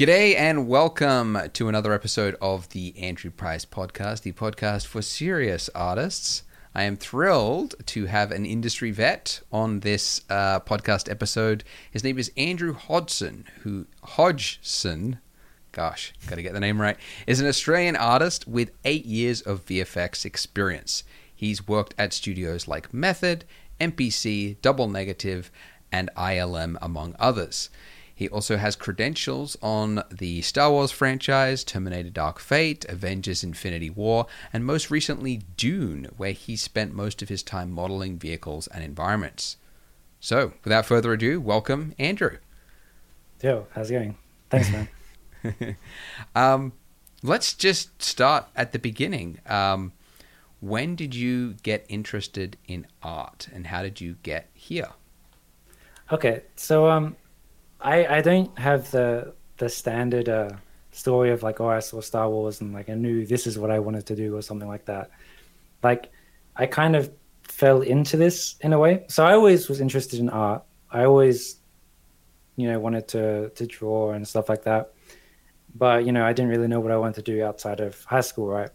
G'day and welcome to another episode of the Andrew Price Podcast, the podcast for serious artists. I am thrilled to have an industry vet on this uh, podcast episode. His name is Andrew Hodgson, who Hodgson, gosh, got to get the name right, is an Australian artist with eight years of VFX experience. He's worked at studios like Method, MPC, Double Negative, and ILM, among others. He also has credentials on the Star Wars franchise, Terminator Dark Fate, Avengers Infinity War, and most recently Dune, where he spent most of his time modeling vehicles and environments. So, without further ado, welcome, Andrew. Yo, how's it going? Thanks, man. um, let's just start at the beginning. Um, when did you get interested in art, and how did you get here? Okay, so um, I I don't have the the standard uh, story of like oh I saw Star Wars and like I knew this is what I wanted to do or something like that. Like I kind of fell into this in a way. So I always was interested in art. I always you know wanted to to draw and stuff like that. But you know I didn't really know what I wanted to do outside of high school, right?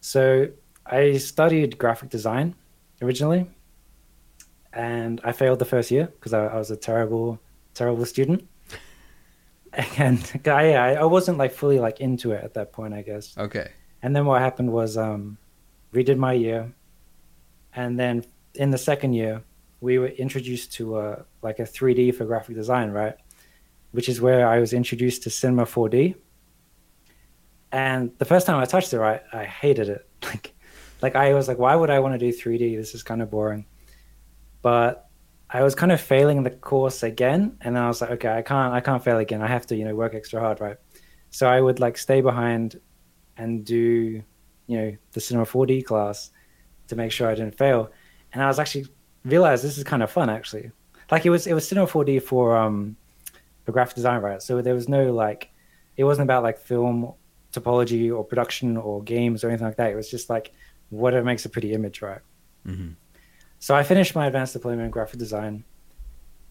So I studied graphic design originally, and I failed the first year because I, I was a terrible terrible student. And I, I wasn't like fully like into it at that point, I guess. Okay. And then what happened was um, redid my year, and then in the second year, we were introduced to a like a 3D for graphic design, right? Which is where I was introduced to Cinema 4D. And the first time I touched it, right, I hated it. Like, like I was like, why would I want to do 3D? This is kind of boring. But I was kind of failing the course again, and then I was like, okay, I can't, I can't fail again. I have to, you know, work extra hard, right? So I would like stay behind and do, you know, the Cinema 4D class to make sure I didn't fail. And I was actually realized this is kind of fun actually. Like it was, it was Cinema 4D for um for graphic design, right? So there was no like, it wasn't about like film topology or production or games or anything like that. It was just like what makes a pretty image, right? Mm-hmm. So I finished my advanced diploma in graphic design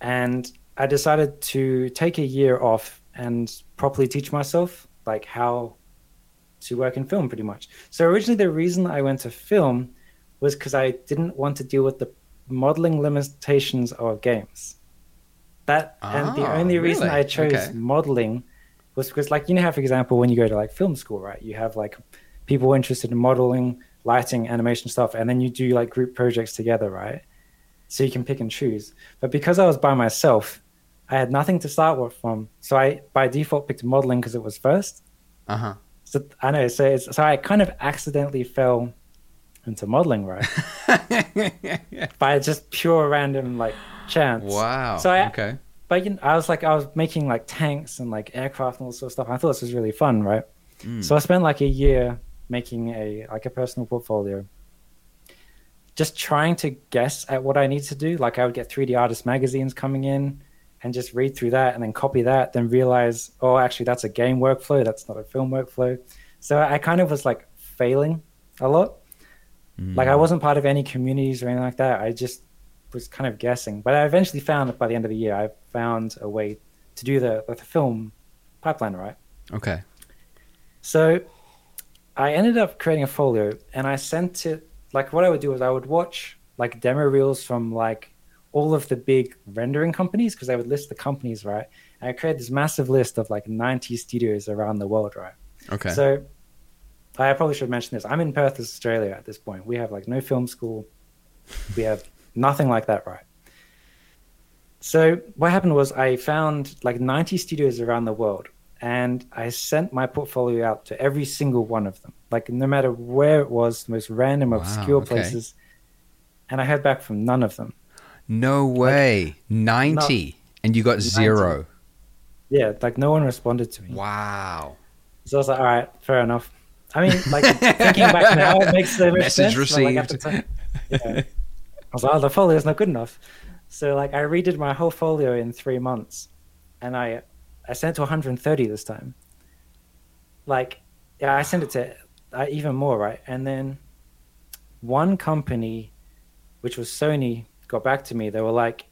and I decided to take a year off and properly teach myself like how to work in film pretty much. So originally the reason I went to film was because I didn't want to deal with the modeling limitations of games. That and the Ah, only reason really? I chose Okay. modeling was because like you know how for example when you go to like film school, right? You have like people interested in modeling, lighting, animation stuff, and then you do like group projects together, right? So you can pick and choose. But because I was by myself, I had nothing to start with from. So I by default picked modeling because it was first. Uh huh. So I know. So it's, so I kind of accidentally fell into modeling, right? By just pure random like chance. wow. So I, okay. but you know, I was like, I was making like tanks and like aircraft and all sorts of stuff. I thought this was really fun, right? Mm. So I spent like a year making a like a personal portfolio, just trying to guess at what I need to do. Like I would get 3D artist magazines coming in and just read through that and then copy that, then realize, oh, actually that's a game workflow, that's not a film workflow. So I kind of was like failing a lot. Like I Mm. wasn't part of any communities or anything like that. I just was kind of guessing. But I eventually found that by the end of the year, I found a way to do the, the film pipeline right. Okay. So I ended up creating a folder and I sent it like what I would do is I would watch like demo reels from like all of the big rendering companies because I would list the companies, right? And I created this massive list of like 90 studios around the world, right? Okay. So I probably should mention this. I'm in Perth, Australia at this point. We have like no film school. We have nothing like that, right? So what happened was I found like 90 studios around the world and I sent my portfolio out to every single one of them. Like no matter where it was, the most random, Wow, obscure okay. places. And I heard back from none of them. no way. 90. And you got 90. zero. Yeah, like no one responded to me. Wow. So I was like, all right, fair enough. I mean, like thinking back now, it makes so much Message sense. but, like, received. yeah. I was like, oh, the folio is not good enough. So like, I redid my whole folio in three months, and I I sent it to 130 this time. Like, yeah, I sent it to uh, even more, right? And then one company, which was Sony, got back to me. They were like,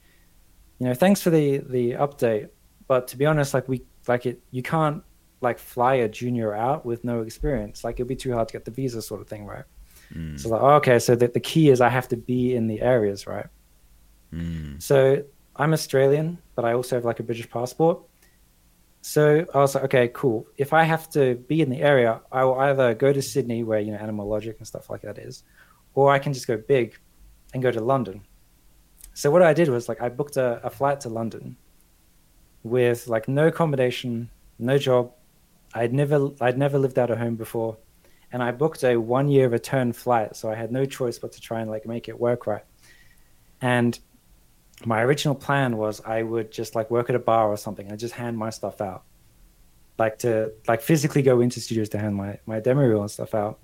you know, thanks for the the update, but to be honest, like we like it you can't like fly a junior out with no experience. Like it'd be too hard to get the visa sort of thing, right? Mm. So like, oh, okay, so the, the key is I have to be in the areas, right? Mm. So I'm Australian, but I also have like a British passport. So I was like, okay, cool. If I have to be in the area, I will either go to Sydney, where you know Animal Logic and stuff like that is, or I can just go big and go to London. So what I did was like I booked a, a flight to London with like no accommodation, no job. I'd never I'd never lived out of home before, and I booked a one year return flight, so I had no choice but to try and like make it work right. And my original plan was I would just like work at a bar or something and just hand my stuff out, like to like physically go into studios to hand my my demo reel and stuff out.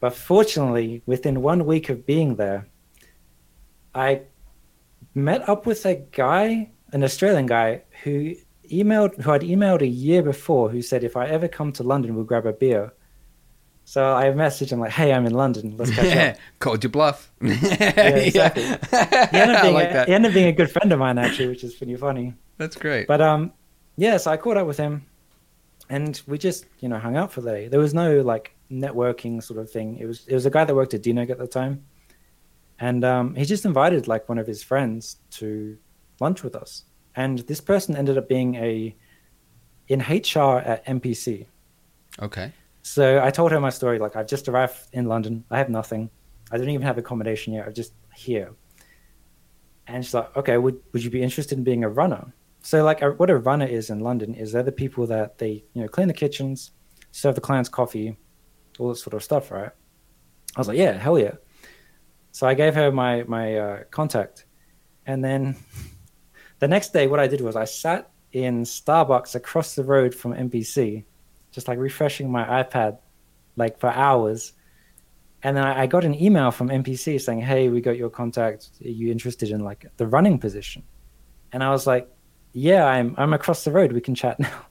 But fortunately, within one week of being there, I met up with a guy, an Australian guy, who emailed, who I'd emailed a year before, who said if I ever come to London, we'll grab a beer. So I messaged him like, "Hey, I'm in London. Let's catch up." Yeah, called your bluff. yeah, exactly. He ended, up I being like a, he ended up being a good friend of mine actually, which is pretty funny. That's great. But um, yeah, so I caught up with him, and we just you know hung out for the day. There was no like networking sort of thing. It was it was a guy that worked at DNEG at the time, and um, he just invited like one of his friends to lunch with us. And this person ended up being a in HR at MPC. okay. So I told her my story. Like I've just arrived in London. I have nothing. I don't even have accommodation yet. I'm just here. And she's like, okay, would would you be interested in being a runner? So like, a, what a runner is in London is they're the people that they you know clean the kitchens, serve the clients coffee, all that sort of stuff, right? I was like, yeah, hell yeah. So I gave her my my uh, contact, and then the next day, what I did was I sat in Starbucks across the road from MPC, just like refreshing my iPad, like for hours. And then I I got an email from MPC saying, "Hey, we got your contact. Are you interested in like the running position?" And I was like, "Yeah, I'm. I'm across the road. We can chat now."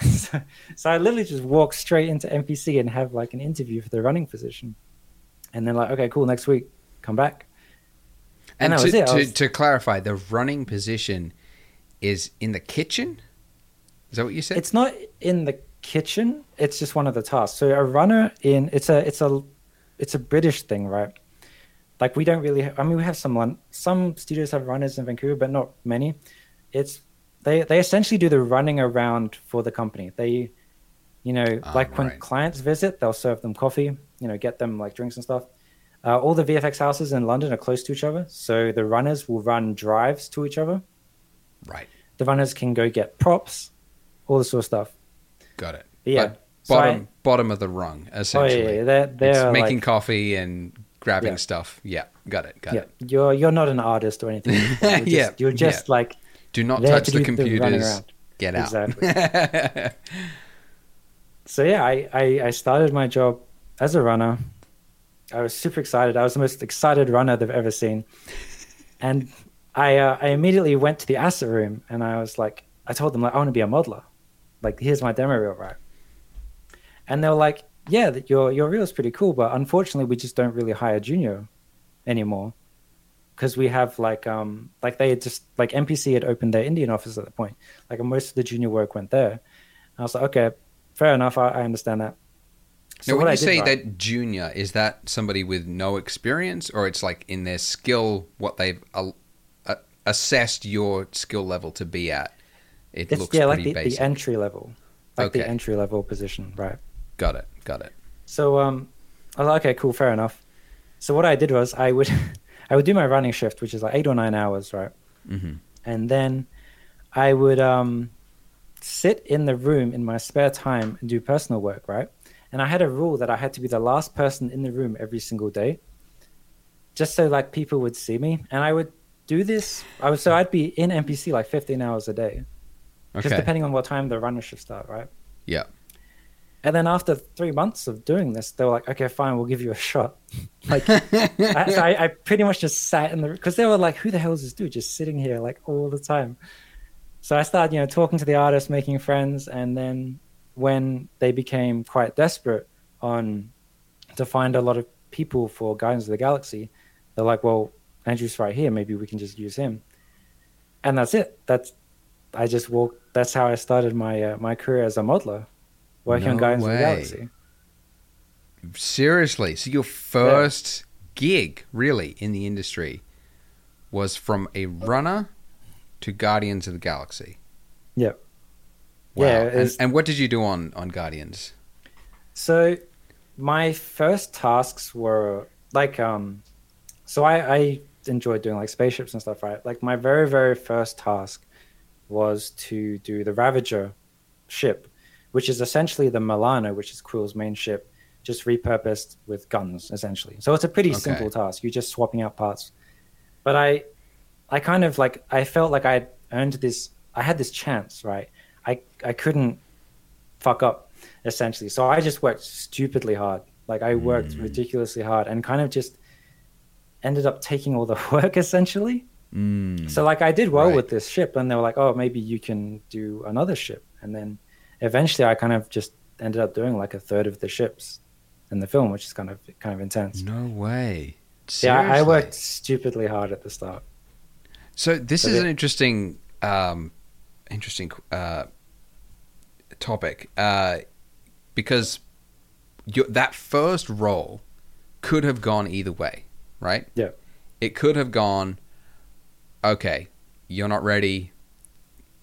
so, so I literally just walked straight into MPC and have like an interview for the running position. And then like, okay, cool. Next week, come back. And, And to. To, was- to clarify, the running position is in the kitchen. Is that what you said? It's not in the kitchen. It's just one of the tasks. So a runner in it's a it's a it's a British thing, right? Like we don't really. Have, I mean, we have some some studios have runners in Vancouver, but not many. It's they they essentially do the running around for the company. They, you know, Ah, like when right. clients visit, they'll serve them coffee. You know, get them like drinks and stuff. Uh, all the VFX houses in London are close to each other, so the runners will run drives to each other. right. The runners can go get props, all this sort of stuff. Got it. But yeah, But so bottom I- bottom of the rung, Oh yeah, essentially. yeah, they're, they're making like, coffee and grabbing Yeah. stuff. Yeah, got it. Got yeah. it. You're you're not an artist or anything. You're just, Yeah, you're just like Do not touch to the do the computers. Get out. Exactly. so. Yeah, I, I I started my job as a runner. I was super excited. I was the most excited runner they've ever seen, and I uh, I immediately went to the asset room and I was like, I told them like I want to be a modeler. Like here's my demo reel, right? And they were like, yeah, that your your reel is pretty cool, but unfortunately we just don't really hire junior anymore because we have like um like they had just like MPC had opened their Indian office at the point. Like most of the junior work went there. I was like, okay, fair enough. I, I understand that. now, when you did, say right- that junior, is that somebody with no experience, or it's like in their skill, what they've uh, uh, assessed your skill level to be at? It it's looks yeah, like the, basic. the entry level, like the entry level position, right? got it. Got it. So um, I was like, okay, cool, fair enough. So what I did was I would I would do my running shift, which is like eight or nine hours, right? hmm and then I would um, sit in the room in my spare time and do personal work, right? And I had a rule that I had to be the last person in the room every single day, just so like people would see me. And I would do this. I would so I'd be in MPC like 15 hours a day, just Okay. depending on what time the runner should start, right? Yeah. And then after three months of doing this, they were like, "Okay, fine, we'll give you a shot." Like, I, so I, I pretty much just sat in the because they were like, "Who the hell is this dude just sitting here like all the time?" So I started, you know, talking to the artists, making friends, and then when they became quite desperate on to find a lot of people for Guardians of the Galaxy, they're like, "Well, Andrew's right here. Maybe we can just use him." And that's it. That's I just walked. That's how I started my uh, my career as a modeler, working on No Guardians of the Galaxy. Seriously, so your first gig really in the industry was from a runner to Guardians of the Galaxy. Yep. Wow. Yeah, and, and what did you do on on Guardians? So my first tasks were like um so I, I enjoyed doing like spaceships and stuff, right? Like my very, very first task was to do the Ravager ship, which is essentially the Milano, which is Quill's main ship, just repurposed with guns, essentially. So it's a pretty Okay. simple task. You're just swapping out parts. But I I kind of like I felt like I had earned this I had this chance, right? I I couldn't fuck up essentially. So I just worked stupidly hard. Like I worked Mm. ridiculously hard and kind of just ended up taking all the work essentially. Mm. So like I did well Right. with this ship and they were like, "Oh, maybe you can do another ship." And then eventually I kind of just ended up doing like a third of the ships in the film, which is kind of kind of intense. no way. Yeah, I- worked stupidly hard at the start. So this is an interesting, um, interesting uh, topic uh, because you, that first role could have gone either way, right? Yeah. It could have gone, okay, you're not ready.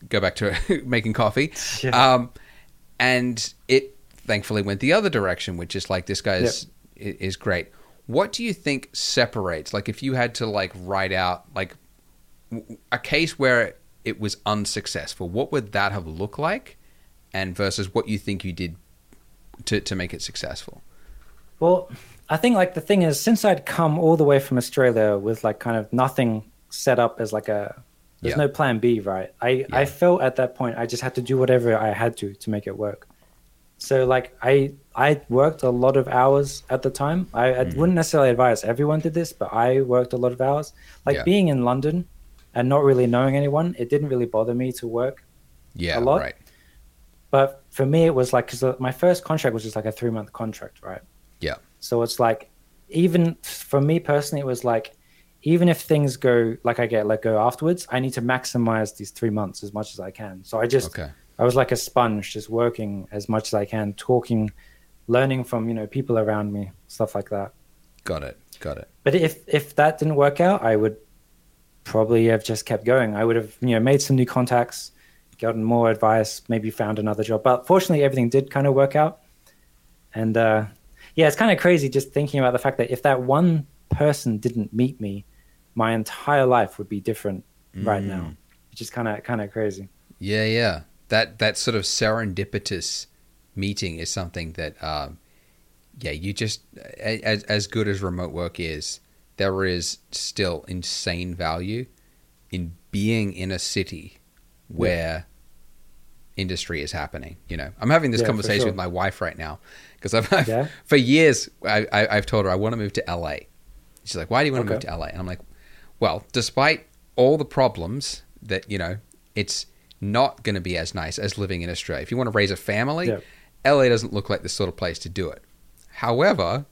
Go back to making coffee. Yeah. Um, and it thankfully went the other direction, which is like this guy's i is great. What do you think separates? Like, if you had to like write out like a case where it was unsuccessful, what would that have looked like? And versus what you think you did to to make it successful. Well, I think like the thing is, since I'd come all the way from Australia with like kind of nothing set up as like a, there's Yeah. no plan B, right? I Yeah. I felt at that point I just had to do whatever I had to to make it work. So like I I worked a lot of hours at the time. I, I Mm-hmm. wouldn't necessarily advise everyone did this, but I worked a lot of hours. Like Yeah. being in London and not really knowing anyone, it didn't really bother me to work Yeah, A lot? right. but for me, it was like because my first contract was just like a three month contract, right? Yeah. So it's like, even for me personally, it was like, even if things go like I get let go afterwards, I need to maximize these three months as much as I can. So I just, Okay. I was like a sponge, just working as much as I can, talking, learning from you know people around me, stuff like that. Got it. Got it. But if if that didn't work out, I would probably have just kept going. I would have you know made some new contacts, gotten more advice, maybe found another job. But fortunately, everything did kind of work out. And uh, yeah, it's kind of crazy just thinking about the fact that if that one person didn't meet me, my entire life would be different right Mm. now, which is kind of kind of crazy. Yeah, yeah. That that sort of serendipitous meeting is something that, um, yeah, you just as as good as remote work is, there is still insane value in being in a city where industry is happening. You know, I'm having this Yeah, conversation sure. with my wife right now because I've, I've Yeah? for years I, I, I've told her I want to move to LA. She's like, "Why do you want to move to LA?" And I'm like, "Well, despite all the problems that you know, it's not going to be as nice as living in Australia. If you want to raise a family, Yeah. LA doesn't look like the sort of place to do it. However,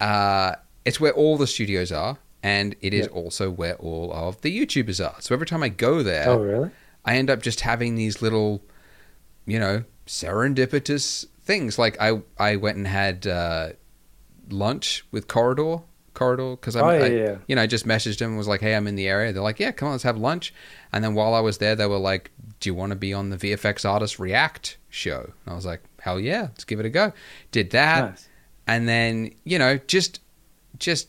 uh, it's where all the studios are, and it is Yeah. also where all of the YouTubers are. So every time I go there, Oh really? I end up just having these little, you know, serendipitous things. Like I, I went and had uh, lunch with Corridor, Corridor, because Oh, yeah, I, you know, I just messaged them and was like, "Hey, I'm in the area." They're like, "Yeah, come on, let's have lunch." And then while I was there, they were like, "Do you want to be on the VFX Artist React show?" And I was like, "Hell yeah, let's give it a go." Did that, Nice. and then you know, just, just,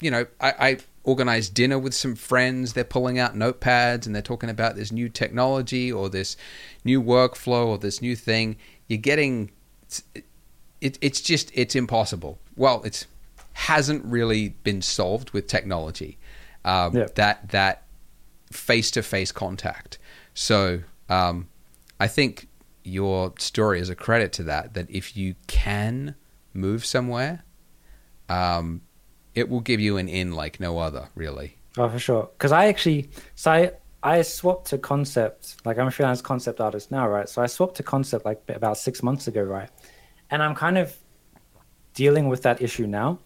you know, I, I organized dinner with some friends. They're pulling out notepads and they're talking about this new technology or this new workflow or this new thing. You're getting, it, it's just it's impossible. Well, it's hasn't really been solved with technology. Um, Yeah. That that face to face contact. So um, I think your story is a credit to that. That if you can move somewhere, um, it will give you an in like no other. Really. Oh, for sure. Because I actually, so I, I swapped to concept. Like I'm a freelance concept artist now, right? So I swapped to concept like about six months ago, right? And I'm kind of dealing with that issue now.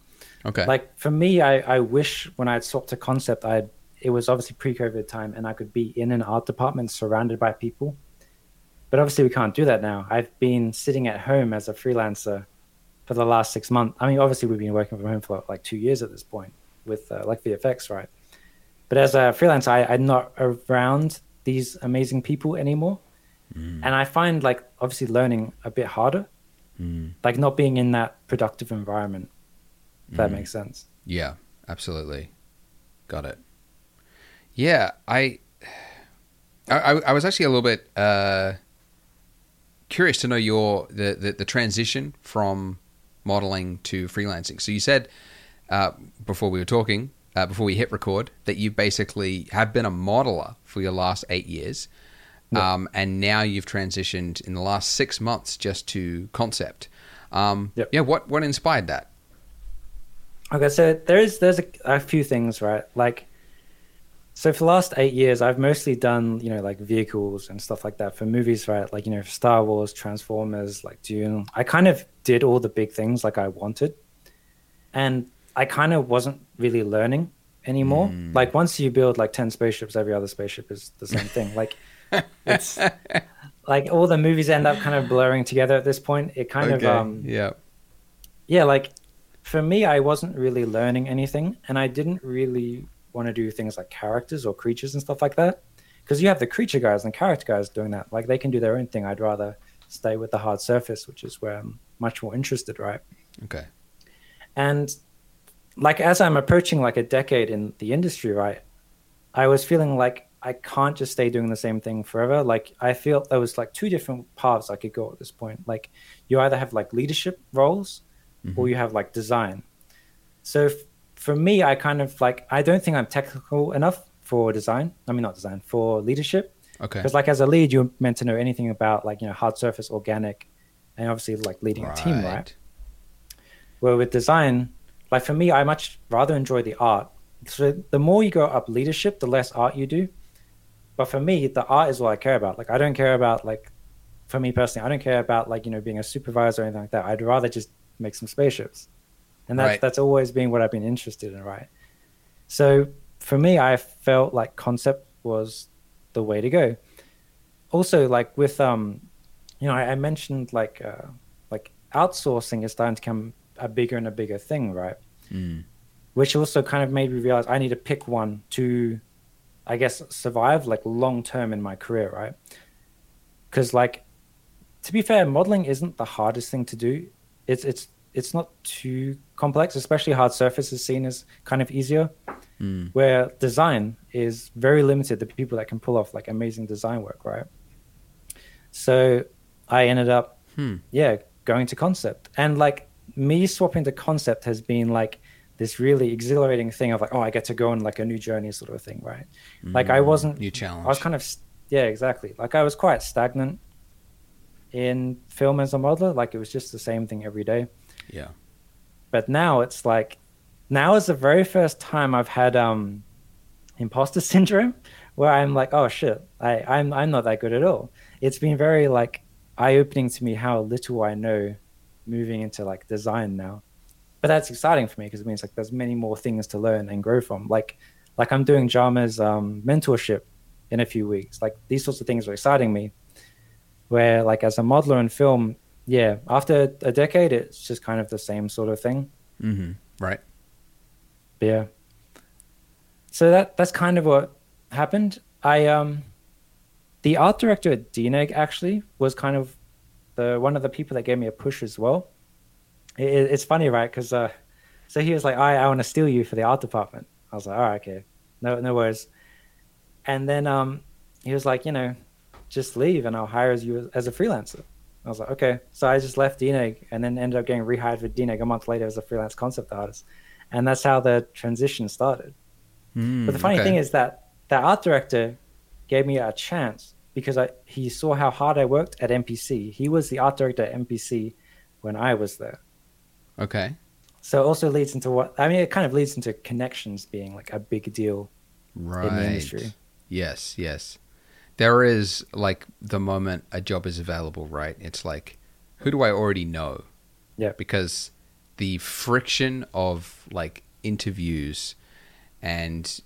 Okay. Like for me, I, I wish when I had swapped to concept, I had it was obviously pre-COVID time, and I could be in an art department surrounded by people. But obviously, we can't do that now. I've been sitting at home as a freelancer for the last six months. I mean, obviously, we've been working from home for like two years at this point with uh, like VFX, right? But as a freelancer, I, I'm not around these amazing people anymore, Mm. and I find like obviously learning a bit harder, Mm. like not being in that productive environment. If that Mm. makes sense. Yeah, absolutely. Got it. Yeah, I, I, I- I was actually a little bit uh, curious to know your the, the the transition from modeling to freelancing. So you said uh, before we were talking, uh, before we hit record, that you basically have been a modeler for your last eight years, Yeah. um, and now you've transitioned in the last six months just to concept. Um, Yep. Yeah, what what inspired that? Okay, so there is there's a, a few things, right? Like, so for the last eight years, I've mostly done you know like vehicles and stuff like that for movies, right? Like you know Star Wars, Transformers, like Dune. I kind of did all the big things like I wanted, and I kind of wasn't really learning anymore. Mm. Like once you build like ten spaceships, every other spaceship is the same thing. Like it's like all the movies end up kind of blurring together at this point. It kind of um yeah. yeah, like for me, I wasn't really learning anything, and I didn't really want to do things like characters or creatures and stuff like that. Because you have the creature guys and character guys doing that. Like they can do their own thing. I'd rather stay with the hard surface, which is where I'm much more interested, right? Okay. And like as I'm approaching like a decade in the industry, right, I was feeling like I can't just stay doing the same thing forever. Like I feel there was like two different paths I could go at this point. Like you either have like leadership roles Mm-hmm. or you have like design. So f- for me, I kind of like I don't think I'm technical enough for design. I mean not design for leadership Okay. because like as a lead, you're meant to know anything about like you know hard surface, organic, and obviously like leading a team, right? Where with design, like for me, I much rather enjoy the art. So the more you go up leadership, the less art you do. But for me, the art is what I care about. Like I don't care about like, for me personally, I don't care about like you know being a supervisor or anything like that. I'd rather just make some spaceships, and that's Right. that's always been what I've been interested in, right? So for me, I felt like concept was the way to go. Also, like with um, you know, I, I mentioned like uh, like outsourcing is starting to become a bigger and a bigger thing, right? Mm. Which also kind of made me realize I need to pick one to, I guess, survive like long term in my career, right? Because like, to be fair, modeling isn't the hardest thing to do. It's it's it's not too complex, especially hard surface is seen as kind of easier. Mm. Where design is very limited, the people that can pull off like amazing design work, right? So I ended up Hmm. yeah, going to concept. And like me swapping to concept has been like this really exhilarating thing of like, oh, I get to go on like a new journey sort of thing, right? Like I Mm. wasn't, New challenge. I was kind of, yeah, exactly. Like I was quite stagnant in film as a modeler. Like it was just the same thing every day. yeah. But now it's like, now is the very first time I've had um imposter syndrome where I'm like, oh shit, I, I'm I'm not that good at all. It's been very like eye opening to me how little I know moving into like design now. But that's exciting for me because it means like there's many more things to learn and grow from. Like like I'm doing Jama's um, mentorship in a few weeks. Like these sorts of things are exciting me. Where like as a modeler in film, yeah, after a decade, it's just kind of the same sort of thing. hmm Right. Yeah. So that that's kind of what happened. I um the art director at DNEG actually was kind of the one of the people that gave me a push as well. It, it- it's funny, right? Because uh, so he was like, "I I want to steal you for the art department." I was like, "All right, okay, no no worries." And then um he was like, "You know, just leave and I'll hire you as a freelancer." I was like, "Okay." So I just left DNEG and then ended up getting rehired for DNEG a month later as a freelance concept artist, and that's how the transition started. Hmm, but the funny thing is that that art director gave me a chance because I, he saw how hard I worked at MPC. He was the art director at MPC when I was there. okay. So it also leads into what I mean. It kind of leads into connections being like a big deal Right. in the industry. Yes, yes. There is like the moment a job is available, right? It's like, who do I already know? Yeah. Because the friction of like interviews and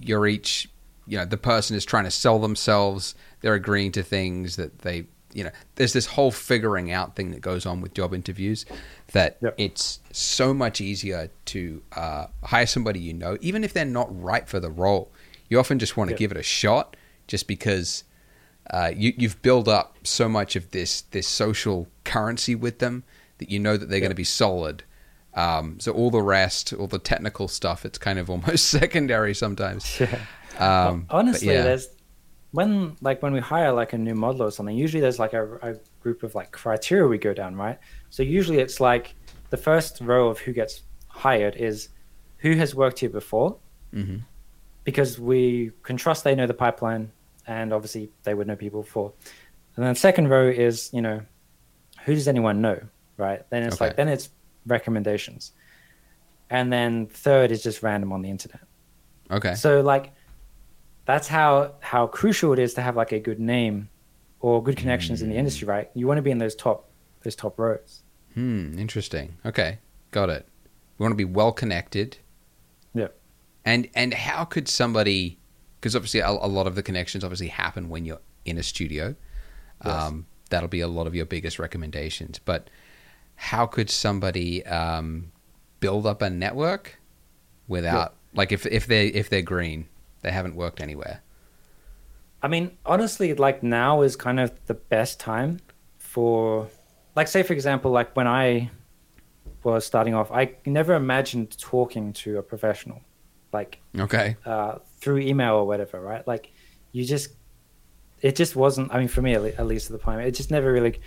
you're each you know the person is trying to sell themselves they're agreeing to things that they you know there's this whole figuring out thing that goes on with job interviews that Yep. it's so much easier to uh, hire somebody you know even if they're not right for the role you often just want to Yep. give it a shot just because uh, you, you've built up so much of this this social currency with them that you know that they're going to be solid um, so all the rest all the technical stuff it's kind of almost secondary sometimes Yeah. um, but Honestly, yeah. there's when like when we hire like a new model or something. Usually, there's like a, a group of like criteria we go down, right? So usually, it's like the first row of who gets hired is who has worked here before, Mhm. because we can trust they know the pipeline, and obviously they would know people before. And then second row is you know who does anyone know, right? Then it's Okay. like then it's recommendations, and then third is just random on the internet. okay So like that's how how crucial it is to have like a good name or good connections in the industry, right? You want to be in those top those top rows. Hmm, interesting. Okay, got it. We want to be well connected. Yeah. And and how could somebody? Because obviously, a, a lot of the connections obviously happen when you're in a studio. Yes. Um, that'll be a lot of your biggest recommendations. But how could somebody um, build up a network without, like, if if they if they're green, they haven't worked anywhere. I mean, honestly, like now is kind of the best time for like say for example, like when I was starting off, I never imagined talking to a professional. Like Okay. uh, through email or whatever, right? Like you just, it just wasn't. I mean, for me at, least at the time, it just never really.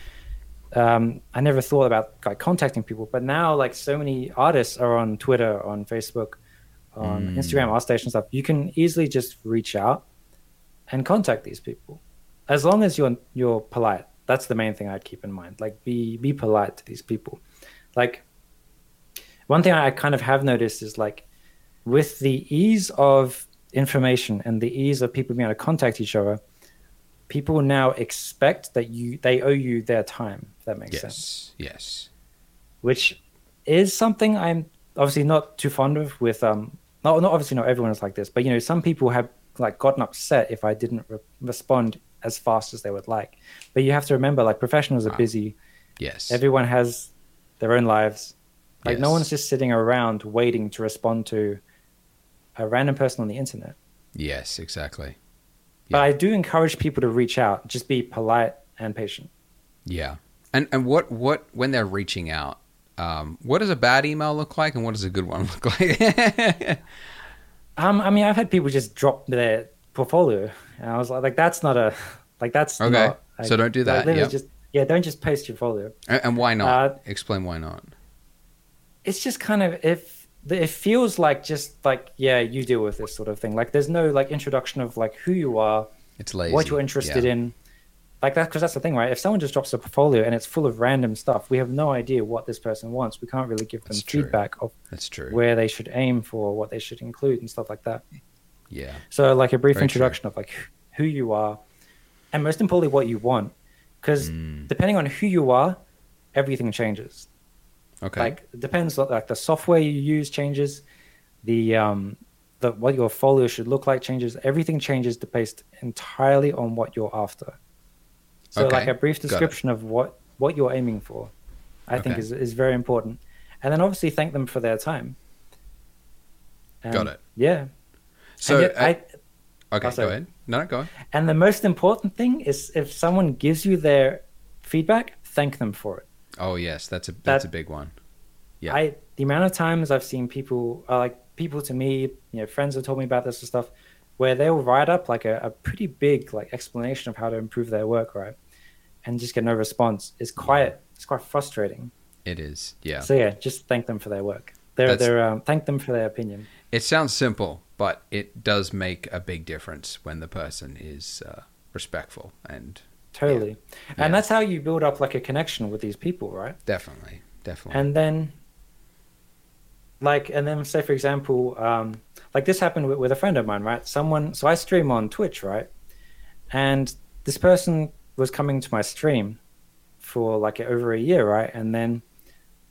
Um, I never thought about like contacting people, but now like so many artists are on Twitter, on Facebook, on Mm. Instagram, ArtStation stuff. You can easily just reach out and contact these people, as long as you're you're polite. That's the main thing I'd keep in mind. Like be be polite to these people. Like one thing I kind of have noticed is like with the ease of information and the ease of people being able to contact each other, people now expect that you they owe you their time. If that makes sense. Yes. Yes. Which is something I'm obviously not too fond of. With um, not not obviously not everyone is like this, but you know some people have like gotten upset if I didn't re- respond as fast as they would like. But you have to remember, like professionals are busy. Yes. Everyone has their own lives. Like no one's just sitting around waiting to respond to a random person on the internet. yes. Exactly. But I do encourage people to reach out. Just be polite and patient. Yeah. And and what what when they're reaching out, um, what does a bad email look like, and what does a good one look like? Um, I mean, I've had people just drop their portfolio, and I was like, like that's not a, like that's Okay. Not, like, So don't do that, literally yep. Just yeah, don't just post your portfolio. and, and why not? Uh, Explain why not. It's just kind of if it feels like just like yeah, you deal with this sort of thing. Like there's no like introduction of like who you are, It's lazy. what you're interested Yeah. in. Like that, because that's the thing, right? If someone just drops a portfolio and it's full of random stuff, we have no idea what this person wants. We can't really give them That's true. feedback of That's true. where they should aim for, what they should include, and stuff like that. yeah. So, like a brief Very introduction of like who you are, and most importantly, what you want, because Mm. depending on who you are, everything changes. Okay. Like it depends, like the software you use changes, the um, the what your folio should look like changes. Everything changes based entirely on what you're after. So, Okay, like a brief description of what what you're aiming for, I think is is very important, and then obviously thank them for their time. Got it. Yeah. so yet uh, I, okay, oh, go ahead. No, no, go on. And the most important thing is if someone gives you their feedback, thank them for it. Oh yes, that's a that's That- a big one. Yeah. I the amount of times I've seen people uh, like people to me, you know, friends have told me about this and stuff, where they'll write up like a, a pretty big like explanation of how to improve their work, right? And just get no response. It's quite it's quite frustrating. It is. Yeah. So yeah, just thank them for their work. They're they're um, thank them for their opinion. It sounds simple, but it does make a big difference when the person is uh, respectful and Totally. Yeah. And that's how you build up like a connection with these people, right? definitely, definitely. and then like and then say for example um like this happened with, with a friend of mine right someone so i stream on twitch right and this person was coming to my stream for like over a year right and then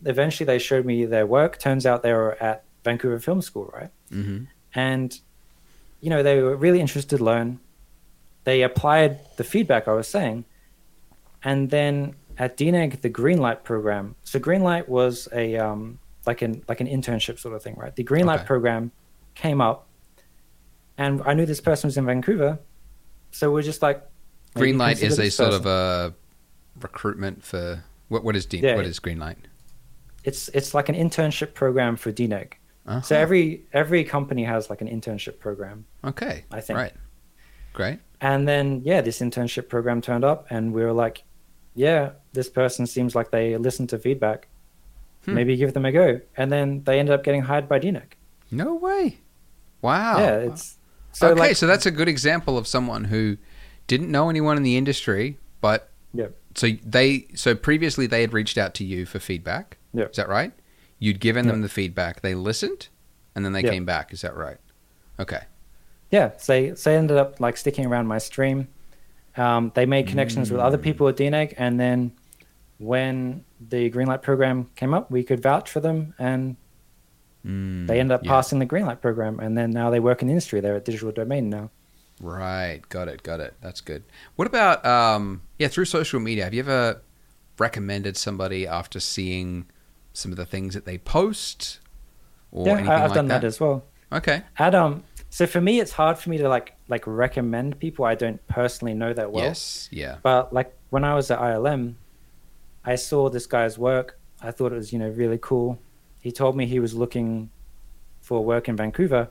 eventually they showed me their work turns out they were at vancouver film school right hmm and you know, they were really interested to learn. They applied the feedback I was saying, and then at DNEG, the Greenlight program. So Greenlight was a um, like an like an internship sort of thing, right? The Greenlight Okay. program came up, and I knew this person was in Vancouver, so we're just like Greenlight is a sort person. of a recruitment for what? What is D, Yeah. what is Greenlight? it's it's like an internship program for DNEG. Uh-huh. So every every company has like an internship program. okay, I think. right, great. And then yeah, this internship program turned up and we were like, yeah, this person seems like they listen to feedback. Hmm. Maybe give them a go. And then they ended up getting hired by DNEG. No way. Wow. Yeah, it's so okay, like so that's a good example of someone who didn't know anyone in the industry, but Yeah. So they so previously they had reached out to you for feedback. Yeah. Is that right? You'd given them the feedback. They listened, and then they Yeah. came back. Is that right? Okay. Yeah, so they, so they ended up like sticking around my stream. Um, they made connections with Mm. other people at DNEG, and then when the Greenlight program came up, we could vouch for them, and Mm, they ended up yeah. passing the Greenlight program, and then now they work in the industry. They're at Digital Domain now. Right. Got it. Got it. That's good. What about um yeah, through social media, have you ever recommended somebody after seeing some of the things that they post or yeah, anything I, I've like done that? that as well. Okay. Adam so for me, it's hard for me to like like recommend people I don't personally know that well. yes. Yeah. But like when I was at ILM, I saw this guy's work. I thought it was you know really cool. He told me he was looking for work in Vancouver,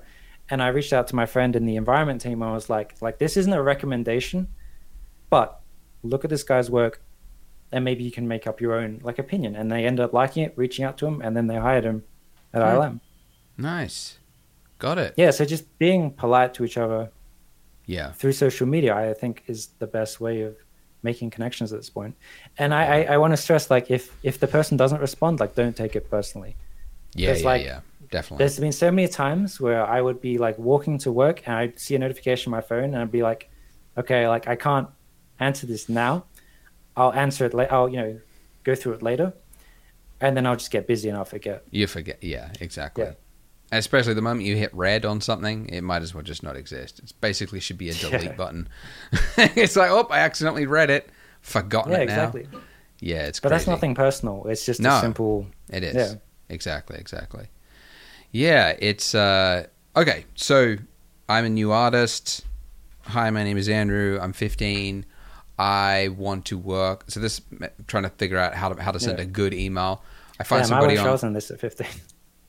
and I reached out to my friend in the environment team. I was like, like this isn't a recommendation, but look at this guy's work, and maybe you can make up your own like opinion. And they ended up liking it, reaching out to him, and then they hired him at Hmm. ILM. Nice. Got it. Yeah, so just being polite to each other Yeah. through social media, I think is the best way of making connections at this point. And I, I, I want to stress, like, if if the person doesn't respond, like, don't take it personally. Yeah, yeah, like, yeah. Definitely. There's been so many times where I would be like walking to work and I'd see a notification on my phone and I'd be like, okay, like I can't answer this now. I'll answer it later. I'll you know go through it later, and then I'll just get busy and I'll forget. You forget. Yeah, exactly. Yeah. Especially the moment you hit red on something, it might as well just not exist. It basically should be a delete Yeah. button. it's like, oh, I accidentally read it, forgotten yeah, it now. exactly. Yeah, it's But that's nothing personal. It's just No. a simple. It is. Yeah. Exactly, exactly. Yeah, it's uh okay, so I'm a new artist. Hi, my name is Andrew. I'm 15. I want to work. So this trying to figure out how to how to send Yeah. a good email. I find I somebody I on was in this at 15.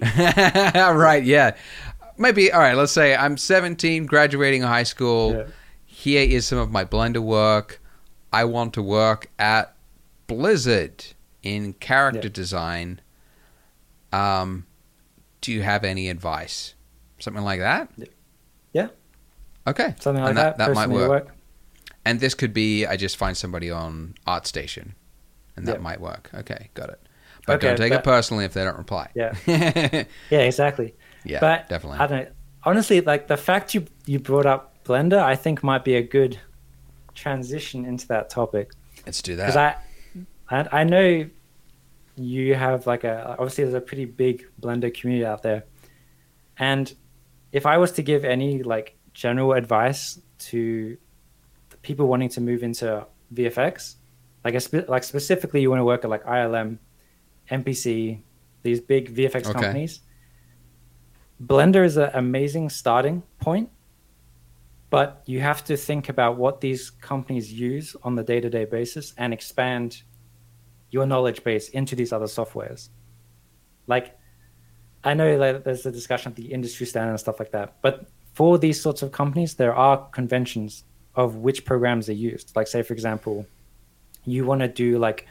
right, yeah. Maybe all right, let's say I'm 17 graduating high school. Yeah. Here is some of my Blender work. I want to work at Blizzard in character Yeah. design. Um, do you have any advice? Something like that? Yeah. Okay. Something like And that. That, might personally work. And this could be I just find somebody on ArtStation, and that Yeah. might work. Okay, got it. But Okay, don't take it personally if they don't reply. Yeah. yeah, exactly. Yeah, but definitely. I don't know. Honestly, like the fact you you brought up Blender, I think might be a good transition into that topic Let's do that. because. I, I I know you have like a obviously there's a pretty big Blender community out there, and if I was to give any like general advice to the people wanting to move into VFX, like a spe- like specifically you want to work at like ILM, MPC, these big VFX Okay. companies. Blender is an amazing starting point, but you have to think about what these companies use on the day-to-day basis and expand your knowledge base into these other softwares. Like, I know that there's a discussion of the industry standard and stuff like that, but for these sorts of companies, there are conventions of which programs are used. Like, say, for example, you want to do like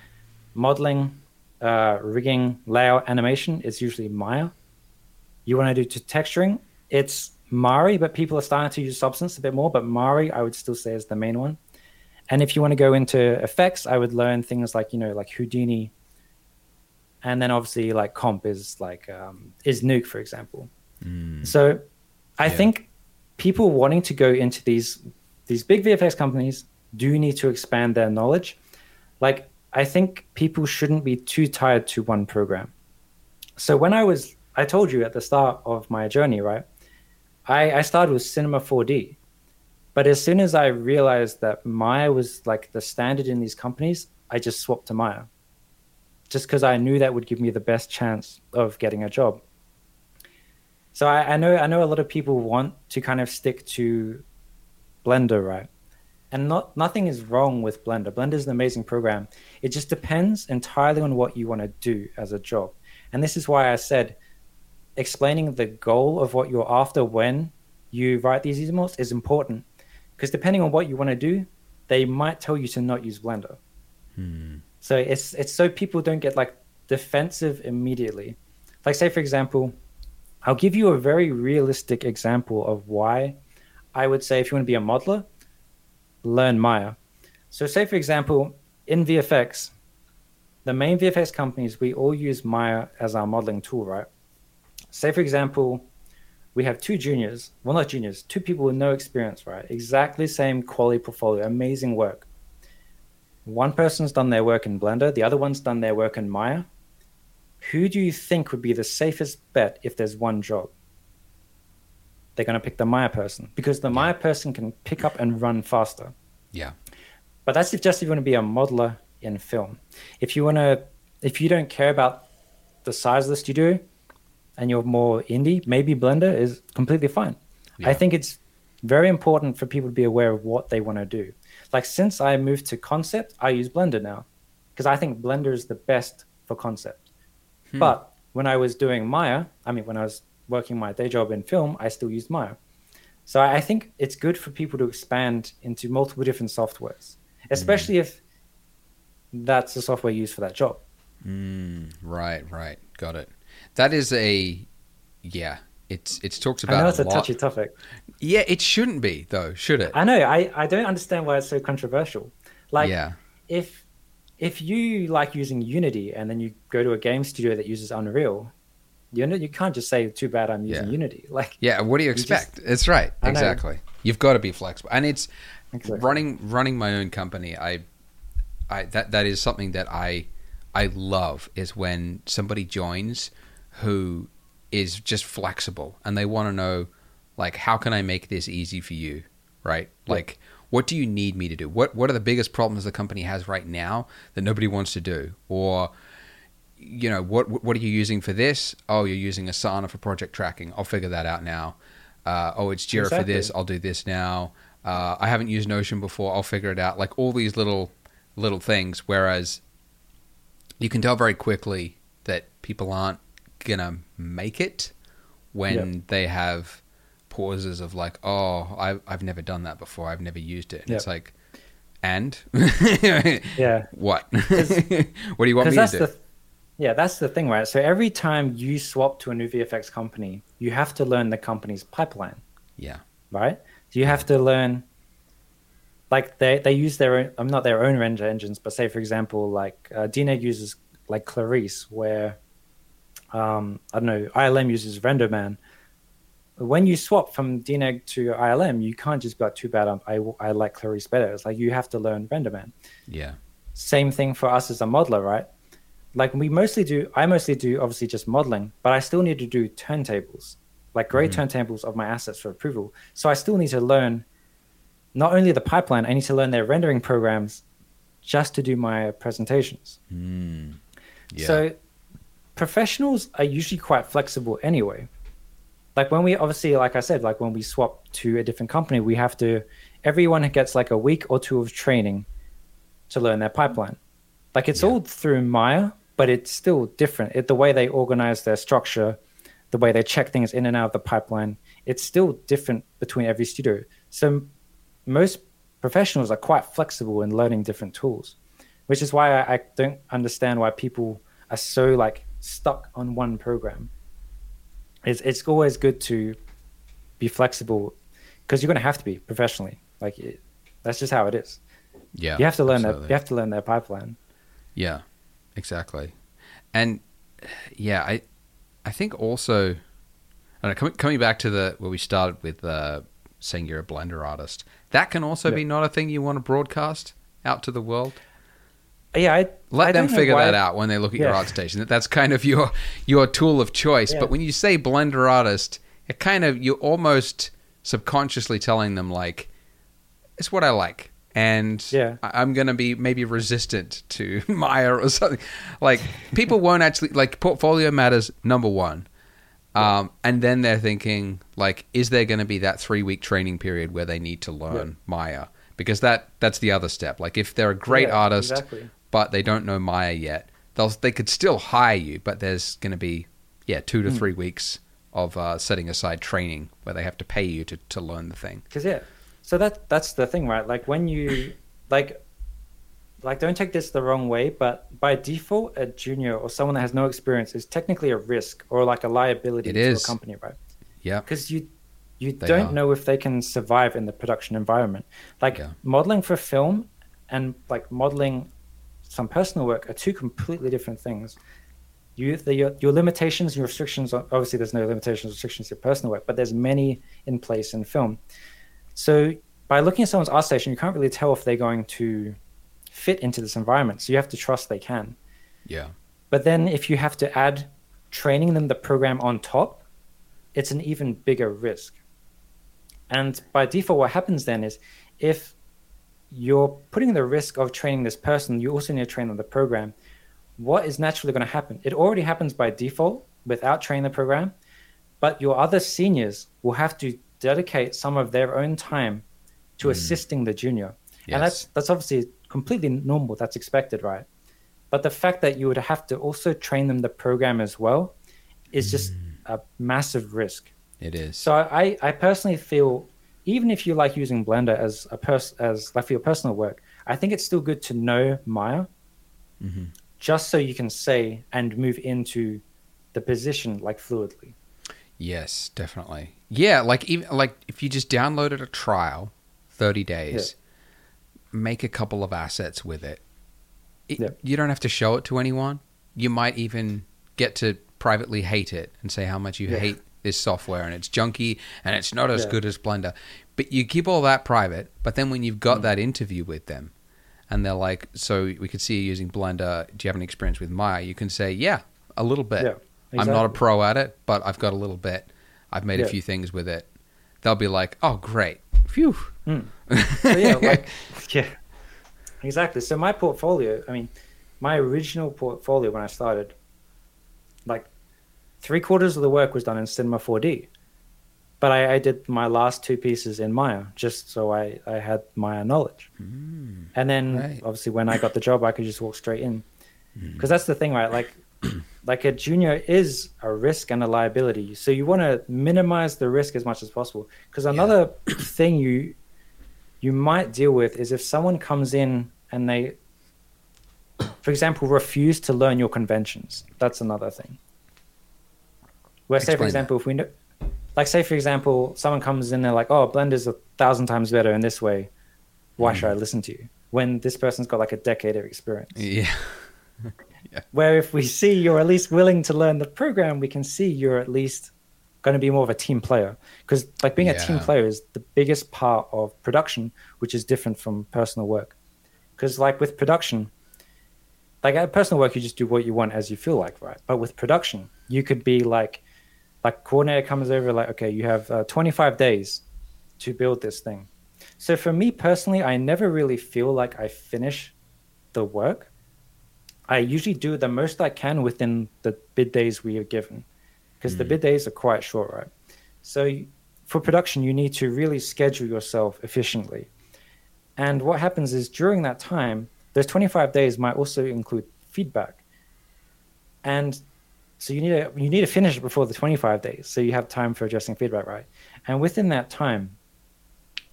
modeling, uh, rigging, layout, animation. It's usually Maya. You want to do to texturing. It's Mari, but people are starting to use Substance a bit more. But Mari, I would still say is the main one. And if you want to go into effects, I would learn things like you know like Houdini, and then obviously like comp is like um, is Nuke for example. Mm. So I Yeah. think people wanting to go into these these big VFX companies do need to expand their knowledge. Like I think people shouldn't be too tied to one program. So when I was I told you at the start of my journey, right? I, I started with Cinema 4D. But as soon as I realized that Maya was like the standard in these companies, I just swapped to Maya. Just because I knew that would give me the best chance of getting a job. So I, I know I know a lot of people want to kind of stick to Blender, right? And not nothing is wrong with Blender. Blender is an amazing program. It just depends entirely on what you want to do as a job. And this is why I said explaining the goal of what you're after when you write these emails is important because depending on what you want to do, they might tell you to not use Blender. Hmm. So it's it's so people don't get like defensive immediately. Like say for example, I'll give you a very realistic example of why I would say if you want to be a modeler, learn Maya. So say for example, in VFX, the main VFX companies we all use Maya as our modeling tool, right? Say for example, we have two juniors, well not juniors, two people with no experience, right? Exactly same quality portfolio, amazing work. One person's done their work in Blender, the other one's done their work in Maya. Who do you think would be the safest bet if there's one job? They're going to pick the Maya person because the Maya person can pick up and run faster. Yeah. But that's if just if you want to be a modeler in film. If you want to, if you don't care about the size of the studio and you're more indie, maybe Blender is completely fine. Yeah. I think it's very important for people to be aware of what they want to do. Like since I moved to concept, I use Blender now because I think Blender is the best for concept. Hmm. But when I was doing Maya, I mean, when I was working my day job in film, I still used Maya. So I think it's good for people to expand into multiple different softwares, especially if that's the software used for that job. Mm, right, right. Got it. That is a yeah. It's it's talked about I know it's a, lot. touchy topic. Yeah, it shouldn't be though, should it? I know. I, I don't understand why it's so controversial. Like, yeah. if if you like using Unity and then you go to a game studio that uses Unreal, you know you can't just say too bad I'm using Yeah. Unity. Like, Yeah, what do you just- expect? it's right. Exactly. You've got to be flexible. And it's Exactly. running running my own company. I I that that is something that I I love is when somebody joins who is just flexible and they want to know like how can I make this easy for you, right? Yeah. Like what do you need me to do? What what are the biggest problems the company has right now that nobody wants to do? Or you know what what are you using for this? Oh, you're using Asana for project tracking. I'll figure that out now. Uh, oh, it's Jira for this. I'll do this now. Uh, I haven't used Notion before. I'll figure it out. Like all these little little things. Whereas you can tell very quickly that people aren't gonna make it when Yep. they have pauses of like, oh, I, I've never done that before. I've never used it. And It's like, and yeah, what? what do you want me to do? the yeah that's the thing, right? So every time you swap to a new VFX company, you have to learn the company's pipeline. yeah. right? So you have to learn, like they they use their own I'm not their own render engines, but say for example, like uh, DNEG uses like Clarisse, where um, I don't know, ILM uses RenderMan. When you swap from DNEG to ILM, you can't just be like, too bad, um, I, I like Clarisse better. It's like you have to learn RenderMan. Yeah. Same thing for us as a modeler, right? Like we mostly do, I mostly do obviously just modeling, but I still need to do turntables, like grade turntables of my assets for approval. So I still need to learn not only the pipeline, I need to learn their rendering programs just to do my presentations. Mm. Yeah. So professionals are usually quite flexible anyway. Like when we obviously, like I said, like when we swap to a different company, we have to, everyone gets like a week or two of training to learn their pipeline. Like it's Yeah. all through Maya, but it's still different. It, the way they organize their structure, the way they check things in and out of the pipeline, it's still different between every studio. So most professionals are quite flexible in learning different tools, which is why I, I don't understand why people are so like stuck on one program. It's it's always good to be flexible because you're going to have to be professionally. Like it, that's just how it is. yeah. you have to learn that. You have to learn their pipeline. Yeah, exactly. And yeah, I I think also I coming, coming back to the where we started with uh, saying you're a blender artist, that can also Yeah. be not a thing you want to broadcast out to the world. Yeah, I Let I them figure that out when they look at your ArtStation. That that's kind of your your tool of choice. Yeah. But when you say blender artist, it kind of you're almost subconsciously telling them like it's what I like and Yeah. I- I'm going to be maybe resistant to Maya or something. Like people won't actually like portfolio matters number one, um, and then they're thinking like, is there going to be that three week training period where they need to learn Maya? Because that that's the other step. Like if they're a great Yeah, artist, exactly. but they don't know Maya yet, they'll they could still hire you, but there's going to be yeah two to Hmm. three weeks of uh, setting aside training where they have to pay you to, to learn the thing. Because yeah, so that that's the thing, right? Like when you like, like don't take this the wrong way, but by default, a junior or someone that has no experience is technically a risk or like a liability It to is. a company, right? Yeah, Because you you They don't are. know if they can survive in the production environment. Like Yeah. modeling for film and like modeling some personal work are two completely different things. You the, your, your limitations and your restrictions. Obviously, there's no limitations restrictions to your personal work, but there's many in place in film. So by looking at someone's ArtStation, you can't really tell if they're going to fit into this environment. So you have to trust they can. yeah, But then if you have to add training them the program on top, it's an even bigger risk. And by default, what happens then is if you're putting the risk of training this person, you also need to train them the program. What is naturally going to happen? It already happens by default without training the program, but your other seniors will have to dedicate some of their own time to assisting the junior. Yes. And that's that's obviously completely normal. That's expected, right? But the fact that you would have to also train them the program as well is just a massive risk. it is. So I, I personally feel even if you like using Blender as a pers- as like for your personal work, I think it's still good to know Maya, Mhm. just so you can say and move into the position like fluidly. Yes, definitely. Yeah, like even like if you just downloaded a trial, thirty days, make a couple of assets with it. It- Yeah. You don't have to show it to anyone. You might even get to privately hate it and say how much you Yeah. hate this software and it's junky and it's not as Yeah. good as Blender. But you keep all that private. But then when you've Mm. got that interview with them, and they're like, "So we could see you using Blender. Do you have any experience with Maya?" You can say, "Yeah, a little bit." Yeah, I'm not a pro at it, but I've got a little bit. I've made a few things with it. They'll be like, "Oh, great, phew." Mm. So yeah, like yeah, exactly. So my portfolio, I mean, my original portfolio when I started, like three quarters of the work was done in Cinema 4D, but I, I did my last two pieces in Maya just so I I had Maya knowledge. And then Right. obviously when I got the job, I could just walk straight in. Because that's the thing, right? Like, like a junior is a risk and a liability. So you want to minimize the risk as much as possible. Because another thing you you might deal with is if someone comes in and they, for example, refuse to learn your conventions. That's another thing. Where, say, for Explain that. example, if we know, like, say, for example, someone comes in, they're like, "Oh, Blender's a thousand times better in this way. Why should I mm. listen to you?" When this person's got like a decade of experience. Yeah, Where if we see you're at least willing to learn the program, we can see you're at least going to be more of a team player. Because like being a team player is the biggest part of production, which is different from personal work. Because like with production, like at personal work, you just do what you want as you feel like, right? But with production, you could be like, like coordinator comes over, like, okay, you have uh, 25 days to build this thing. So for me personally, I never really feel like I finish the work. I usually do the most I can within the bid days we are given, because the bid days are quite short, right? So for production, you need to really schedule yourself efficiently. And what happens is during that time, those 25 days might also include feedback. And so you need to you need to finish it before the 25 days, so you have time for addressing feedback, right? And within that time,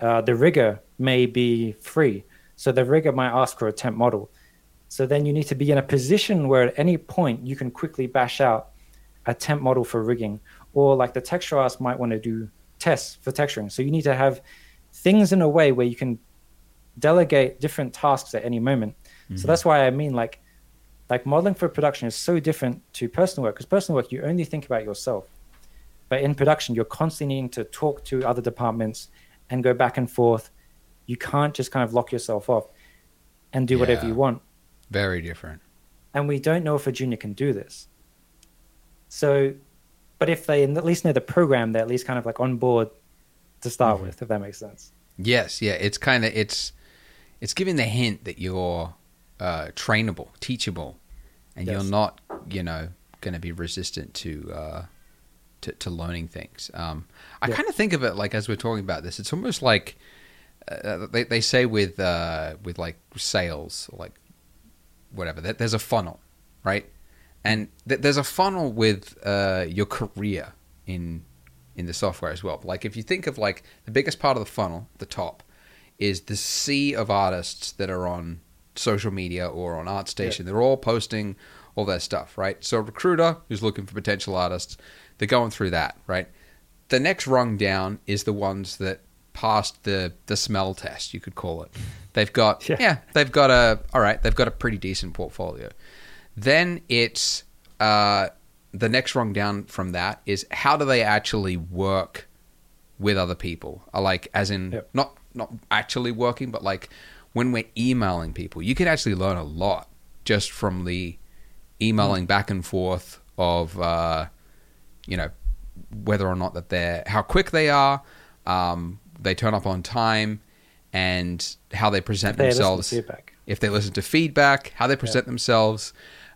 uh, the rigger may be free, so the rigger might ask for a temp model. So then you need to be in a position where at any point you can quickly bash out a temp model for rigging, or like the texture artist might want to do tests for texturing. So you need to have things in a way where you can delegate different tasks at any moment. So mm-hmm. that's why I mean like like modeling for production is so different to personal work because personal work you only think about yourself. But in production you're constantly needing to talk to other departments and go back and forth. You can't just kind of lock yourself off and do whatever you want very different. and we don't know if a junior can do this. So but if they at least know the program, they're at least kind of like on board to start Mm-hmm. with, if that makes sense. Yes, yeah, it's kind of it's it's giving the hint that you're uh, trainable, teachable, and Yes. you're not, you know, going to be resistant to uh, to, to learning things. Um, I Yeah. kind of think of it like as we're talking about this, it's almost like uh, they they say with uh, with like sales like whatever. There's a funnel, right? And th- there's a funnel with uh, your career in in the software as well. Like if you think of like the biggest part of the funnel, the top, is the sea of artists that are on social media or on ArtStation. They're all posting all their stuff, right? So a recruiter who's looking for potential artists, they're going through that, right? The next rung down is the ones that passed the the smell test, you could call it. They've got Yeah. yeah, they've got a all right, they've got a pretty decent portfolio. Then it's uh, the next rung down from that is how do they actually work with other people? Uh, Like as in Yep. not not actually working, but like when we're emailing people, you can actually learn a lot just from the emailing back and forth of uh, you know whether or not that they're how quick they are, um, they turn up on time, and how they present They listen to themselves feedback. if they listen to feedback, how they present themselves,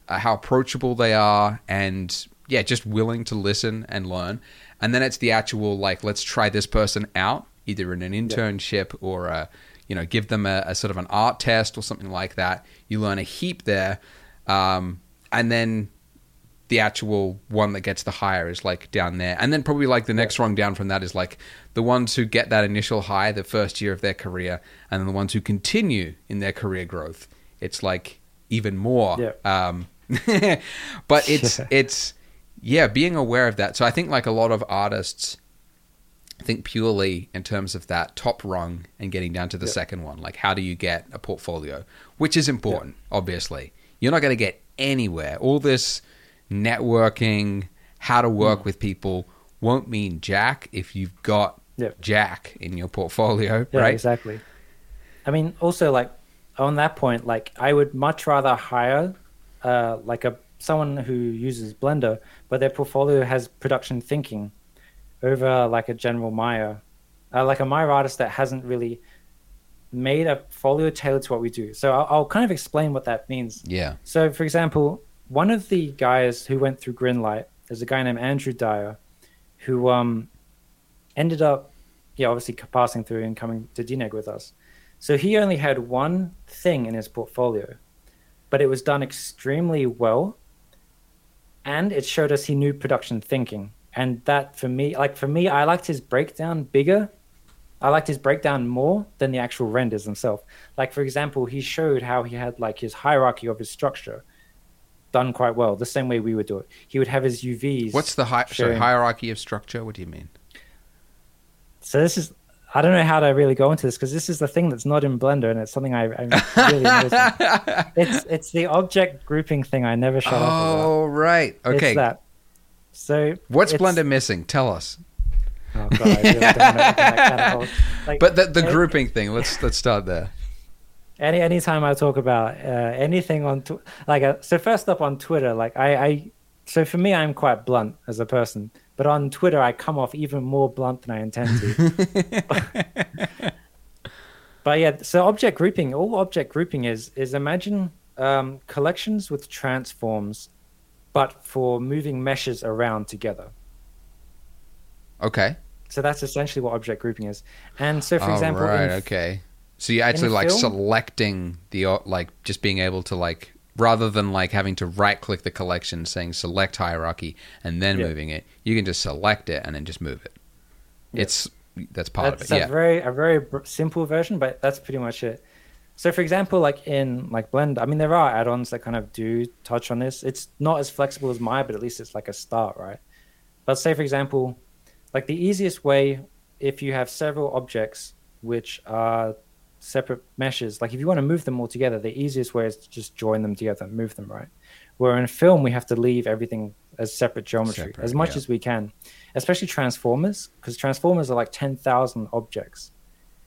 uh, how approachable they are, and yeah, just willing to listen and learn. And then it's the actual like, let's try this person out, either in an internship or a, you know, give them a, a sort of an art test or something like that. You learn a heap there, um, and then the actual one that gets the higher is like down there. And then probably like the next rung down from that is like the ones who get that initial high the first year of their career and then the ones who continue in their career growth. It's like even more. Yeah. Um, but it's Yeah. it's yeah, being aware of that. So I think like a lot of artists think purely in terms of that top rung and getting down to the second one. Like how do you get a portfolio? Which is important, obviously. You're not going to get anywhere. All this networking, how to work Mm. with people won't mean jack if you've got Yeah. jack in your portfolio, Yeah, right? exactly. I mean, also like on that point, like I would much rather hire uh, like a someone who uses Blender, but their portfolio has production thinking over like a general Maya, uh, like a Maya artist that hasn't really made a folio tailored to what we do. So I'll, I'll kind of explain what that means. Yeah. So, for example, one of the guys who went through Greenlight is a guy named Andrew Dyer, who um, ended up, yeah, obviously passing through and coming to DNEG with us. So he only had one thing in his portfolio, but it was done extremely well, and it showed us he knew production thinking. And that, for me, like for me, I liked his breakdown bigger. I liked his breakdown more than the actual renders themselves. Like for example, he showed how he had like his hierarchy of his structure done quite well, the same way we would do it. He would have his UVs. What's the hi- sorry, hierarchy of structure? What do you mean? So this is I don't know how to really go into this because this is the thing that's not in Blender and it's something I, I'm really. It's it's the object grouping thing I never shut up about. Oh, right. Okay. It's that. So What's Blender missing? Tell us. Oh god, I really don't want to open that can of hole. Like, But the, the any- grouping thing, let's let's start there. Any anytime I talk about uh, anything on tw- like uh, so first up on Twitter, like I, I so for me I'm quite blunt as a person, but on Twitter I come off even more blunt than I intend to. but yeah, so object grouping, all object grouping is is imagine um, collections with transforms, but for moving meshes around together. Okay. So that's essentially what object grouping is. And so, for All example, right. in okay. So you're actually like film- selecting the like just being able to like rather than like having to right click the collection saying select hierarchy and then Yeah. moving it, you can just select it and then just move it. Yeah. It's that's part that's of it. a Yeah. very a very simple version, but that's pretty much it. So, for example, like in like Blend, I mean, there are add-ons that kind of do touch on this. It's not as flexible as Maya, but at least it's like a start, right? But say, for example, like the easiest way, if you have several objects which are separate meshes, like if you want to move them all together, the easiest way is to just join them together, and move them, right? Where in film, we have to leave everything as separate geometry Separate, as much yeah. as we can, especially transformers, because transformers are like 10,000 objects.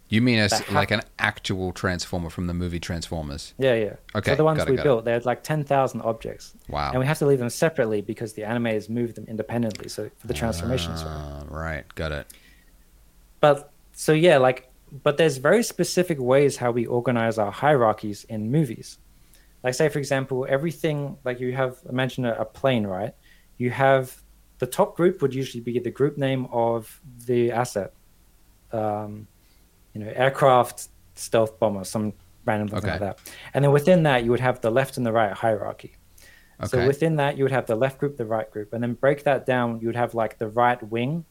You mean as hap- like an actual transformer from the movie Transformers? Yeah, yeah. Okay, So the ones it, we built, they had like ten thousand objects, Wow. and we have to leave them separately because the animators move them independently. So for the transformations? Ah, right. Got it. But so yeah, like, but there's very specific ways how we organize our hierarchies in movies. Like, say for example, everything like you have imagine a, a plane, right? You have the top group would usually be the group name of the asset. Um, you know, aircraft, stealth bomber, some random thing Okay. like that. And then within that, you would have the left and the right hierarchy. Okay. So within that, you would have the left group, the right group, and then break that down. You would have like the right wing,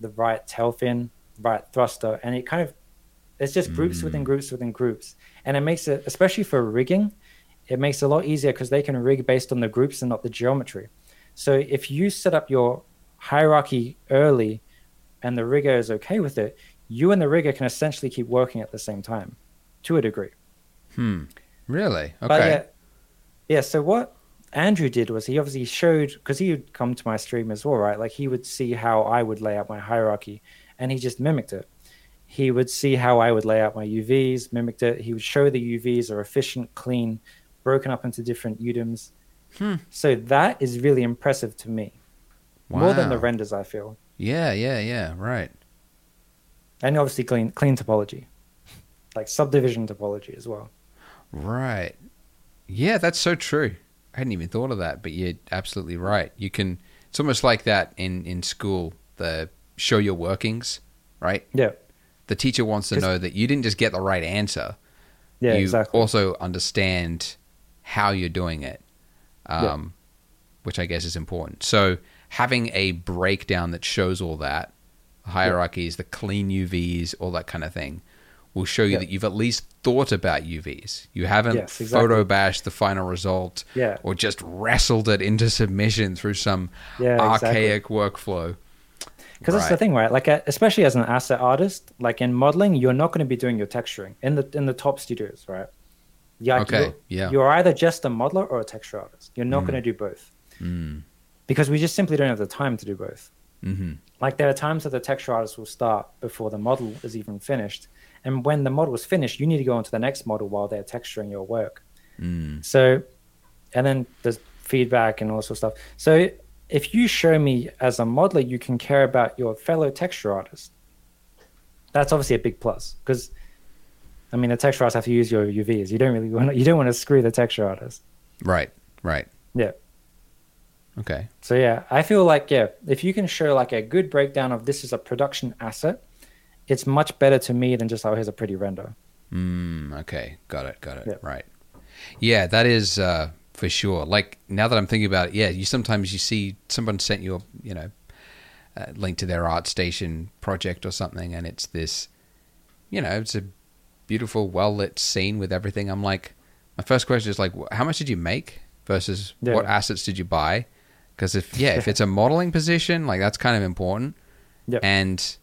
the right tail fin, right thruster, and it kind of it's just groups within groups within groups, and it makes it especially for rigging, it makes it a lot easier because they can rig based on the groups and not the geometry. So if you set up your hierarchy early, and the rigger is okay with it, you and the rigger can essentially keep working at the same time, to a degree. Hmm. Really? Okay. But yeah, yeah. So what Andrew did was he obviously showed because he would come to my stream as well, right? Like he would see how I would lay out my hierarchy, and he just mimicked it. He would see how I would lay out my UVs, mimicked it. He would show the UVs are efficient, clean, broken up into different UDIMs. Hmm. So that is really impressive to me, more than the renders. I feel, Yeah, yeah, yeah. Right. and obviously clean, clean topology, like subdivision topology as well. Right. Yeah, that's so true. I hadn't even thought of that, but you're absolutely right. You can. It's almost like that in in school. The show your workings, right? Yeah, The teacher wants to know that you didn't just get the right answer. yeah, you exactly. also understand how you're doing it, um, Yeah. which I guess is important. So having a breakdown that shows all that hierarchies, the clean UVs, all that kind of thing, will show you Yeah. that you've at least thought about UVs. You haven't Yes, exactly. photo bashed the final result, or just wrestled it into submission through some Yeah, exactly. archaic workflow. Because that's the thing, right? Like, uh, especially as an asset artist, like in modeling, you're not going to be doing your texturing in the in the top studios, right? Yeah. Okay, You're, yeah. You're either just a modeler or a texture artist. You're not going to do both Mm. because we just simply don't have the time to do both. hmm Like there are times that the texture artist will start before the model is even finished, and when the model is finished, you need to go on to the next model while they're texturing your work. Mm. So, and then there's feedback and all sorts of stuff. So, if you show me as a modeler, you can care about your fellow texture artist. That's obviously a big plus because, I mean, the texture artists have to use your UVs. You don't really want you don't want to screw the texture artist. Right, right. Yeah. Okay. So yeah, I feel like yeah, if you can show like a good breakdown of this is a production asset, it's much better to me than just oh here's a pretty render. Mm, okay, got it, got it. Yeah. Right. Yeah, that is uh, for sure. Like now that I'm thinking about it, yeah, you sometimes you see someone sent you a you know a link to their ArtStation project or something, and it's this, you know, it's a beautiful, well lit scene with everything. I'm like, my first question is like, how much did you make versus Yeah. what assets did you buy? Because if yeah, if it's a modeling position, like that's kind of important. Yep. And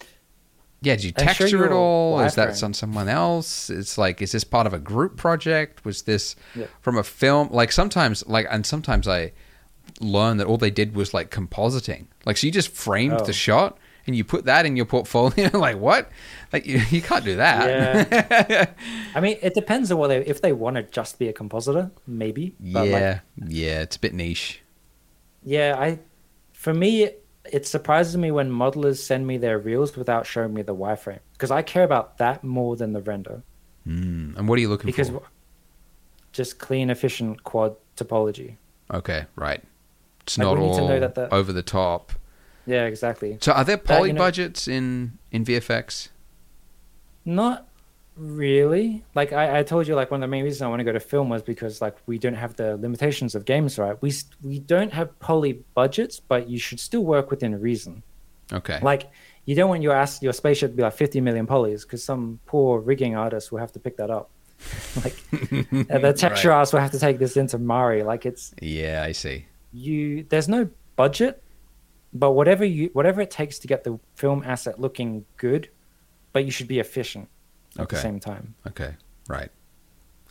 yeah, did you texture it your all? Is that on someone else? It's like, is this part of a group project? Was this Yeah. from a film? Like sometimes, like, and sometimes I learn that all they did was like compositing. Like, so you just framed Oh. the shot and you put that in your portfolio. like, what? Like, you, you can't do that. I mean, it depends on what they if they want to just be a compositor, maybe. But like, yeah, yeah, it's a bit niche. Yeah, I for me it surprises me when modelers send me their reels without showing me the wireframe because I care about that more than the render Mm. And what are you looking because for? just clean efficient quad topology. Okay, right. It's Like, not we to know all that the- over the top. Yeah, exactly. So, are there poly you know- budgets in in VFX? Not really. Like I, I told you, like one of the main reasons I want to go to film was because like we don't have the limitations of games, right? We we don't have poly budgets, but you should still work within reason. Okay. Like you don't want your ass your spaceship to be like 50 million polys because some poor rigging artist will have to pick that up. like the texture Right. artist will have to take this into Mari. Like it's Yeah, I see. you. There's no budget, but whatever you whatever it takes to get the film asset looking good, but you should be efficient at Okay. the same time. Okay. Right.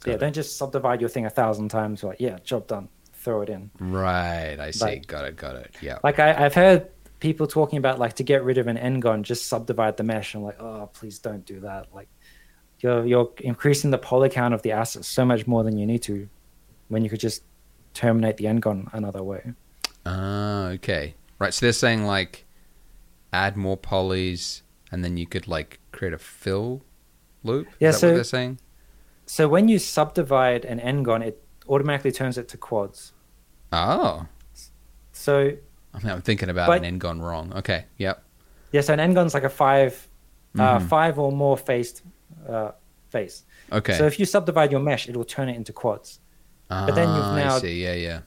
yeah, Got it. don't just subdivide your thing a thousand times. Like yeah, job done. Throw it in. Right. I see. Like- got it. Got it. Yeah. Like I, I've heard people talking about like to get rid of an n-gon, just subdivide the mesh. I'm like, oh, please don't do that. Like, you're you're increasing the poly count of the assets so much more than you need to, when you could just terminate the ngon another way. Ah, okay. Right. So they're saying like add more polys and then you could like create a fill loop. Is Yeah, that so- what they're saying? So when you subdivide an n-gon, it automatically turns it to quads. Oh. So I mean, I'm thinking about But- an ngon wrong. Okay. Yep. yeah, so an ngon's like a 5 uh, Mhm. five or more faced uh, face. Okay. So if you subdivide your mesh, it will turn it into quads. but then you've Ah, I see. Yeah, yeah.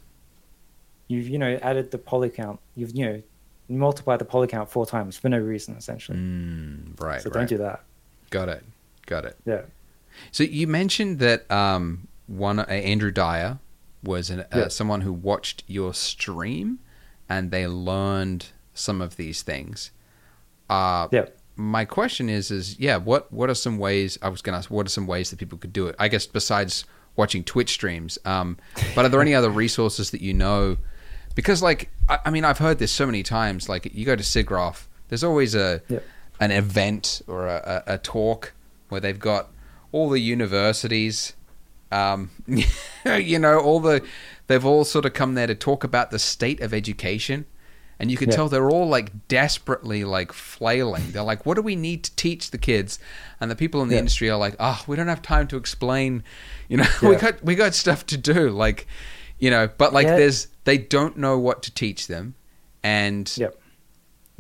You've you know added the poly count. You've you know multiplied the poly count four times for no reason essentially. Mm, right. so right. don't do that. Got it. Got it. Yeah. So you mentioned that um, one uh, Andrew Dyer was an, uh, Yeah. someone who watched your stream, and they learned some of these things. Uh, Yeah. My question is, is yeah, what what are some ways? I was going to ask, what are some ways that people could do it? I guess besides watching Twitch streams, um, but are there any other resources that you know? Because like, I, I mean, I've heard this so many times. Like, you go to SIGGRAPH, there's always a Yeah. an event or a, a, a talk where they've got all the universities, um, you know, all the they've all sort of come there to talk about the state of education, and you can Yeah. tell they're all like desperately like flailing. They're like, "What do we need to teach the kids?" And the people in the Yeah. industry are like, "Oh, we don't have time to explain. You know, we Yeah. got we got stuff to do." Like, you know, but like, there's they don't know what to teach them, and Yep.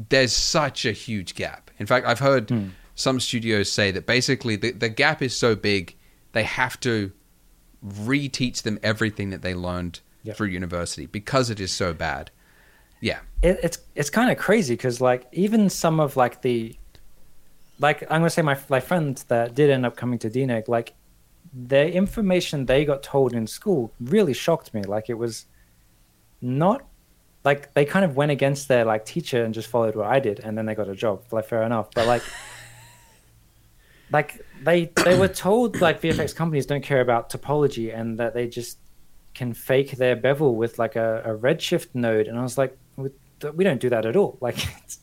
there's such a huge gap. In fact, I've heard Hmm. Some studios say that basically the, the gap is so big they have to reteach them everything that they learned Yep. through university because it is so bad. Yeah. it, it's it's kind of crazy because like even some of like the like I'm gonna say my my friends that did end up coming to DNEG like the information they got told in school really shocked me like it was not like they kind of went against their like teacher and just followed what I did and then they got a job like fair enough but like like they they were told like VFX companies don't care about topology and that they just can fake their bevel with like a, a redshift node and i was like we, we don't do that at all like it's,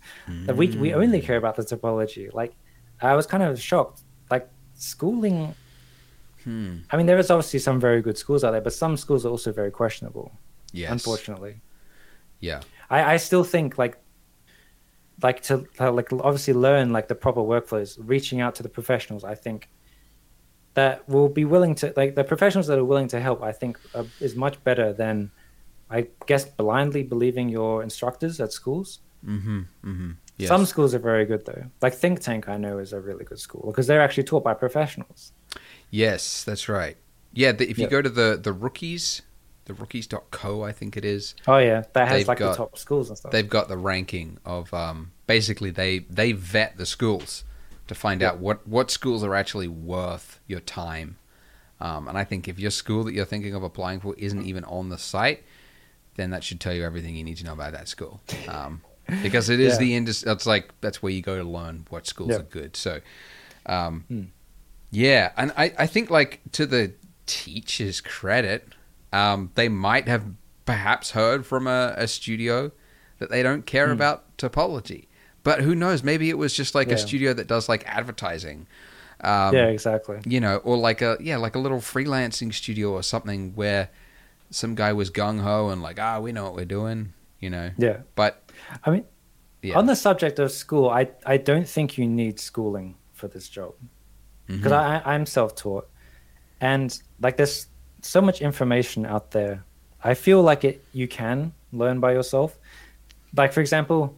that we, we only care about the topology like i was kind of shocked like schooling Hmm. i mean there is obviously some very good schools out there but some schools are also very questionable Yes. unfortunately Yeah. I, I still think like like to like obviously learn like the proper workflows reaching out to the professionals i think that will be willing to like the professionals that are willing to help i think uh, is much better than i guess blindly believing your instructors at schools Mm-hmm. Mm-hmm. Yes. some schools are very good though like think tank i know is a really good school because they're actually taught by professionals Yes, that's right. Yeah, the, if you Yep. go to the the rookies, the rookies.co, I think it is. oh yeah that has They've like got- the top schools and stuff they've got the ranking of um, basically they they vet the schools to find Yeah. out what what schools are actually worth your time. Um, and I think if your school that you're thinking of applying for isn't even on the site, then that should tell you everything you need to know about that school. Um, because it is Yeah. the industry. That's like that's where you go to learn what schools Yeah. are good. So, um, Hmm. yeah, and I, I think like to the teachers' credit, um, they might have perhaps heard from a, a studio that they don't care Hmm. about topology. But who knows? Maybe it was just like Yeah. a studio that does like advertising. Um, yeah exactly you know, or like a yeah, like a little freelancing studio or something where some guy was gung ho and like, ah, we know what we're doing, you know. yeah But i mean yeah, On the subject of school, I, I don't think you need schooling for this job because Mhm. I I'm self taught, and like there's so much information out there. I feel like it you can learn by yourself. Like for example,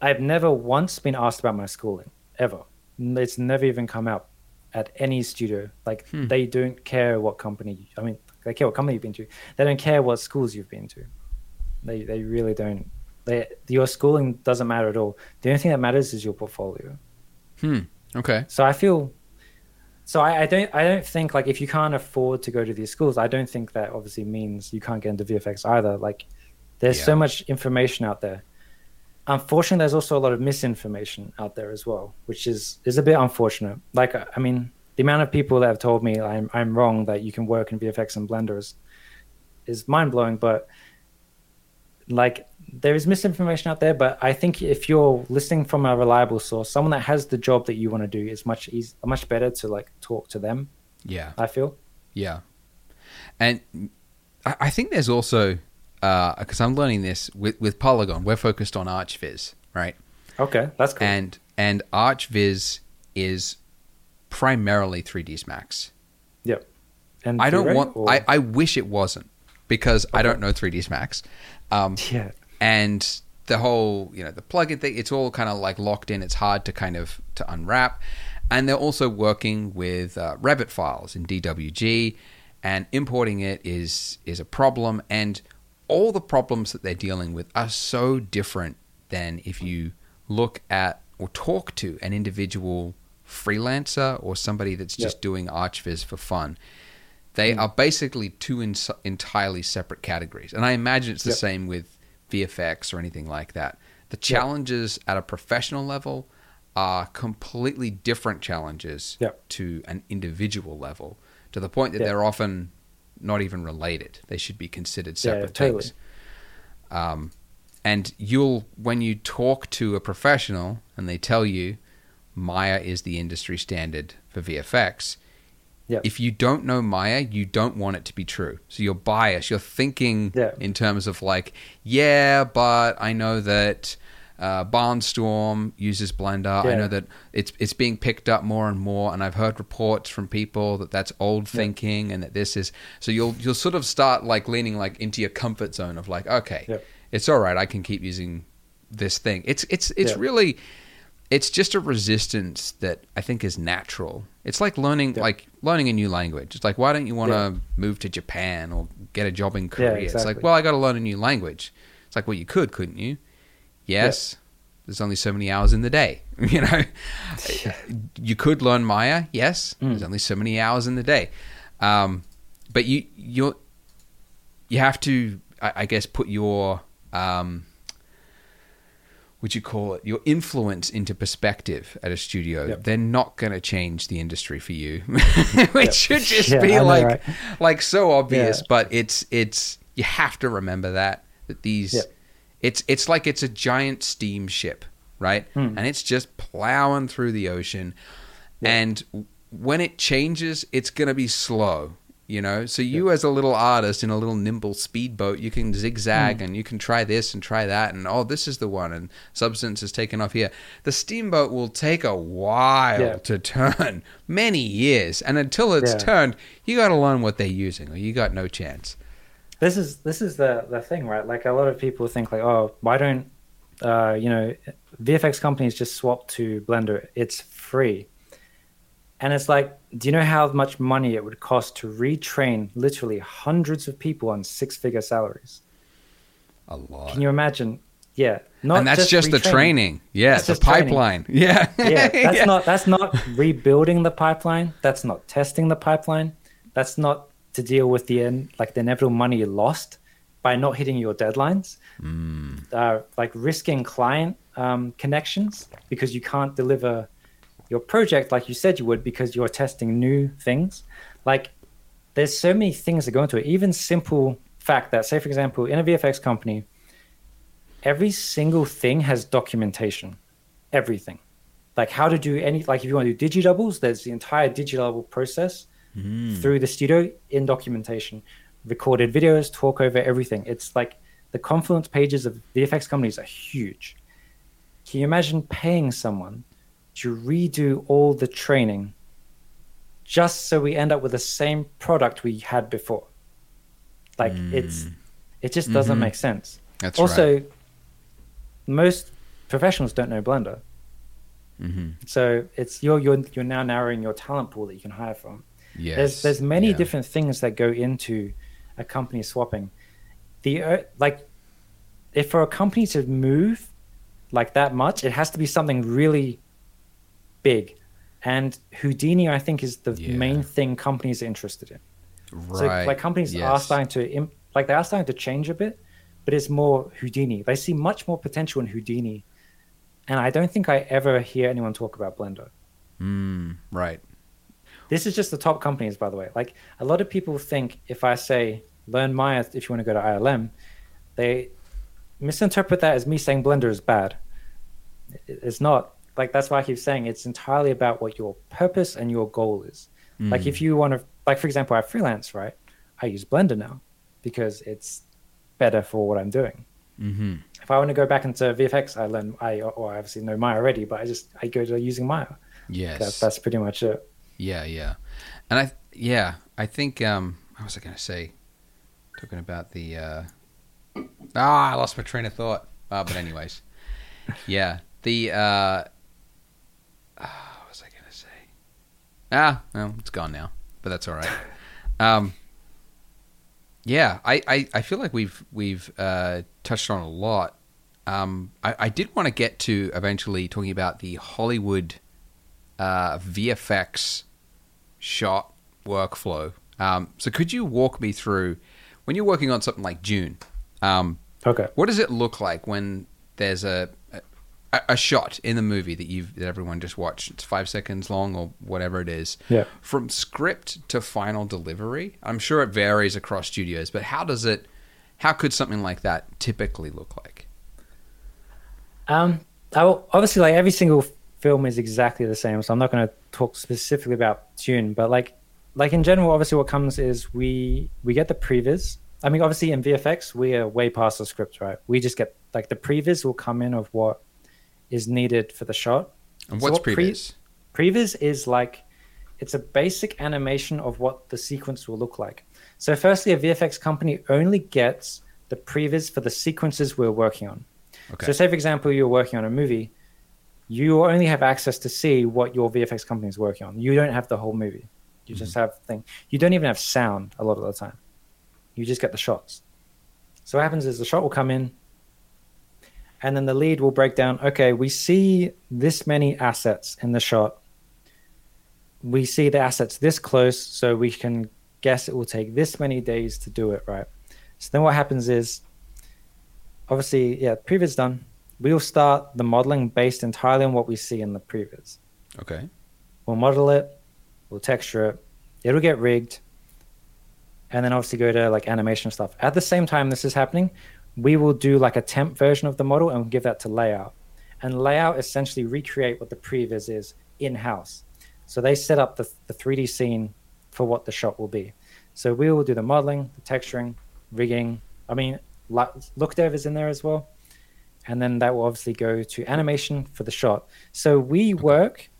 I've never once been asked about my schooling ever. It's never even come out at any studio. Like Hmm. they don't care what company. I mean, they care what company you've been to. They don't care what schools you've been to. They they really don't. They, your schooling doesn't matter at all. The only thing that matters is your portfolio. hmm. Okay. So I feel, so I, I don't, I don't think like if you can't afford to go to these schools, I don't think that obviously means you can't get into VFX either. Like, there's Yeah. so much information out there. Unfortunately, there's also a lot of misinformation out there as well, which is is a bit unfortunate. Like, I mean, the amount of people that have told me I'm I'm wrong that you can work in VFX and Blender is is mind blowing, but like there is misinformation out there, but I think if you're listening from a reliable source, someone that has the job that you want to do, is much easy, much better to like talk to them. Yeah. I feel. Yeah. And I think there's also uh, because I'm learning this with with Poliigon. We're focused on ArchViz, right? Okay, that's cool. And and ArchViz is primarily 3ds Max. yep. And I don't want. or- I, I wish it wasn't because I don't know 3ds Max. Um, yeah. and the whole you know the plugin thing it's all kind of like locked in it's hard to kind of to unwrap and they're also working with uh, revit files in dwg and importing it is is a problem and all the problems that they're dealing with are so different than if you look at or talk to an individual freelancer or somebody that's just Yep. doing archviz for fun they are basically two in- entirely separate categories. And I imagine it's the Yep. same with VFX or anything like that. The challenges at a professional level are completely different challenges Yep. to an individual level, to the point that Yep. they're often not even related. They should be considered Yeah, separate totally. things. Um, and you'll, when you talk to a professional and they tell you Maya is the industry standard for VFX, Yep. if you don't know Maya, you don't want it to be true. So you're biased. You're thinking Yeah. in terms of like, yeah, but I know that uh, Barnstorm uses Blender. I know that it's it's being picked up more and more, and I've heard reports from people that that's old thinking and that this is. So you'll you'll sort of start like leaning like into your comfort zone of like, okay, Yep. it's all right. I can keep using this thing. It's it's it's really it's just a resistance that I think is natural. It's like learning Yeah. like learning a new language. It's like why don't you want to Yeah. move to Japan or get a job in Korea? It's like, well, I got to learn a new language. It's like, well, you could, couldn't you? Yes. There's only so many hours in the day, you know. You could learn Maya, yes. Mm. There's only so many hours in the day, um, but you you you have to, I, I guess, put your um, would you call it your influence into perspective at a studio. Yep. They're not going to change the industry for you. it Yep. should just Yeah, be I know, like right? like so obvious, Yeah. but it's it's you have to remember that that these Yep. it's it's like it's a giant steamship, right? Hmm. And it's just plowing through the ocean, and when it changes, it's gonna be slow. You know, so you as a little artist in a little nimble speedboat, you can zigzag Hmm. and you can try this and try that, and oh, this is the one, and substance is taken off here. The steamboat will take a while Yeah. to turn, many years, and until it's Yeah. turned, you got to learn what they're using, or you got no chance. this is this is the the thing, right? Like a lot of people think like, oh, why don't uh, you know VFX companies just swap to Blender? It's free, and it's like, do you know how much money it would cost to retrain literally hundreds of people on six figure salaries? A lot. Can you imagine? Yeah, not and that's just, the training. Yeah, That's the just training. pipeline. Yeah. yeah, that's Yeah. not that's not rebuilding the pipeline. That's not testing the pipeline. That's not to deal with the in, like the inevitable money you lost by not hitting your deadlines. Uh, like risking client um, connections because you can't deliver your project like you said you would because you're testing new things. Like there's so many things that go into it. Even simple fact that, say for example, in a VFX company, every single thing has documentation. Everything like how to do any like if you want to do digi doubles there's the entire digi double process mm. through the studio in documentation recorded videos talk over everything it's like the confluence pages of vfx companies are huge can you imagine paying someone to redo all the training just so we end up with the same product we had before like it's it just doesn't Mhm. make sense That's also right. most professionals don't know blender hmm so it's you're you're you're now narrowing your talent pool that you can hire from. Yes. There's there's many Yeah. different things that go into a company swapping. The uh, like, if for a company to move like that much, it has to be something really big. And Houdini, I think, is the Yeah. main thing companies are interested in. Right. So like companies are starting to like they are starting to change a bit, but it's more Houdini. They see much more potential in Houdini, and I don't think I ever hear anyone talk about Blender. Mm, right. This is just the top companies, by the way. Like a lot of people think if I say learn Maya if you want to go to ILM, they misinterpret that as me saying Blender is bad. It's not. Like that's why I keep saying it's entirely about what your purpose and your goal is. Like if you want to, like for example, I freelance, right? I use Blender now because it's better for what I'm doing. Mm-hmm. If I want to go back into VFX, I learn. I or I obviously know Maya already, but I just I go to using Maya. Yes. That, that's pretty much it. Yeah, yeah, and I yeah I think um what was I going to say? Talking about the uh, ah I lost my train of thought. Uh, but anyways, yeah the uh, ah, what was I going to say? Ah, well it's gone now, but that's all right. Um, yeah, I, I, I feel like we've we've uh, touched on a lot. Um, I, I did want to get to eventually talking about the Hollywood uh, VFX shot workflow. Um, so could you walk me through when you're working on something like Dune? Um, Okay. what does it look like when there's a, a a shot in the movie that you've that everyone just watched? It's five seconds long or whatever it is. Yeah. From script to final delivery, I'm sure it varies across studios, but how does it? How could something like that typically look like? Um, I will, obviously, like every single film is exactly the same, so I'm not going to talk specifically about Dune, but like, like in general, obviously, what comes is we we get the previs. I mean, obviously, in VFX, we are way past the script, right? We just get like the previs will come in of what is needed for the shot. And So what's what pre- previous? Previs is like it's a basic animation of what the sequence will look like. So firstly, a VFX company only gets the previs for the sequences we're working on. Okay. So say for example you're working on a movie, you only have access to see what your VFX company is working on. You don't have the whole movie. You just mm-hmm. have thing. You don't even have sound a lot of the time. You just get the shots. So what happens is the shot will come in, and then the lead will break down. Okay, we see this many assets in the shot. We see the assets this close, so we can guess it will take this many days to do it right. So then what happens is, obviously, yeah, previs done. We'll start the modeling based entirely on what we see in the previs. Okay. We'll model it, we'll texture it, it'll get rigged, and then obviously go to like animation stuff. At the same time this is happening, we will do like a temp version of the model and give that to layout. And layout essentially recreate what the previs is in house. So they set up the, the 3D scene for what the shot will be. So we will do the modeling, the texturing, rigging. I mean, lo- look dev is in there as well. And then that will obviously go to animation for the shot. So we work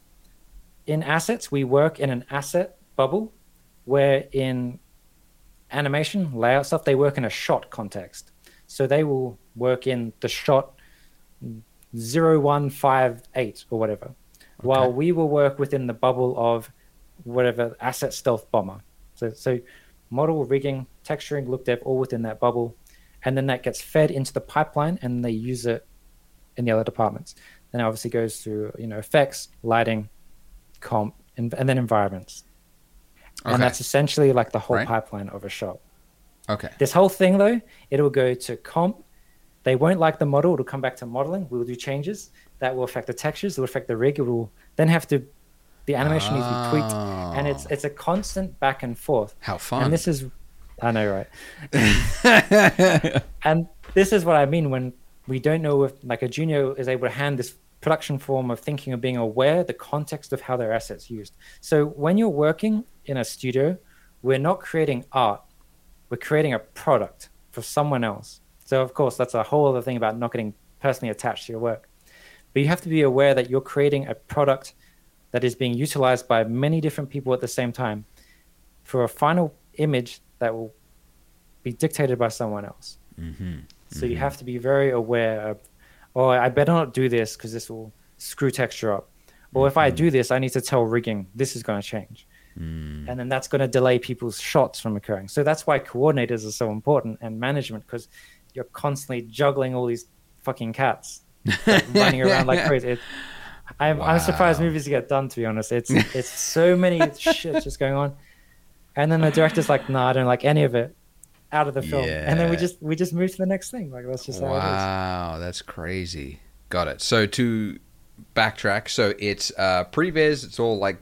in assets, we work in an asset bubble, where in animation layout stuff, they work in a shot context. So they will work in the shot 0158 or whatever, while we will work within the bubble of whatever asset stealth bomber. So, so model rigging, texturing, look dev, all within that bubble. And then that gets fed into the pipeline and they use it in the other departments. Then it obviously goes through, you know, effects, lighting, comp, and, and then environments. Okay. And that's essentially like the whole Right. pipeline of a shop. Okay. This whole thing, though, it'll go to comp. They won't like the model. It'll come back to modeling. We'll do changes that will affect the textures. It will affect the rig. It will then have to. The animation needs to be tweaked, and it's Oh. it's a constant back and forth. How fun. And this is, I know, right? and this is what I mean when we don't know if like a junior is able to hand this production form of thinking of being aware the context of how their assets used. So when you're working in a studio, we're not creating art, we're creating a product for someone else. So of course that's a whole other thing about not getting personally attached to your work. But you have to be aware that you're creating a product that is being utilized by many different people at the same time for a final image that will be dictated by someone else. mm-hmm. So you have to be very aware of, oh, I better not do this because this will screw texture up. Or if I do this, I need to tell rigging this is going to change. Mm. And then that's going to delay people's shots from occurring. So that's why coordinators are so important and management because you're constantly juggling all these fucking cats like, running around like crazy. It, I'm, I'm surprised movies get done. To be honest, it's it's so many shit just going on, and then the director's like, "No, I don't like any of it." Out of the film, and then we just we just move to the next thing. Like that's just how it is. Wow, that's crazy. Got it. So to backtrack, so it's uh, previs. It's all like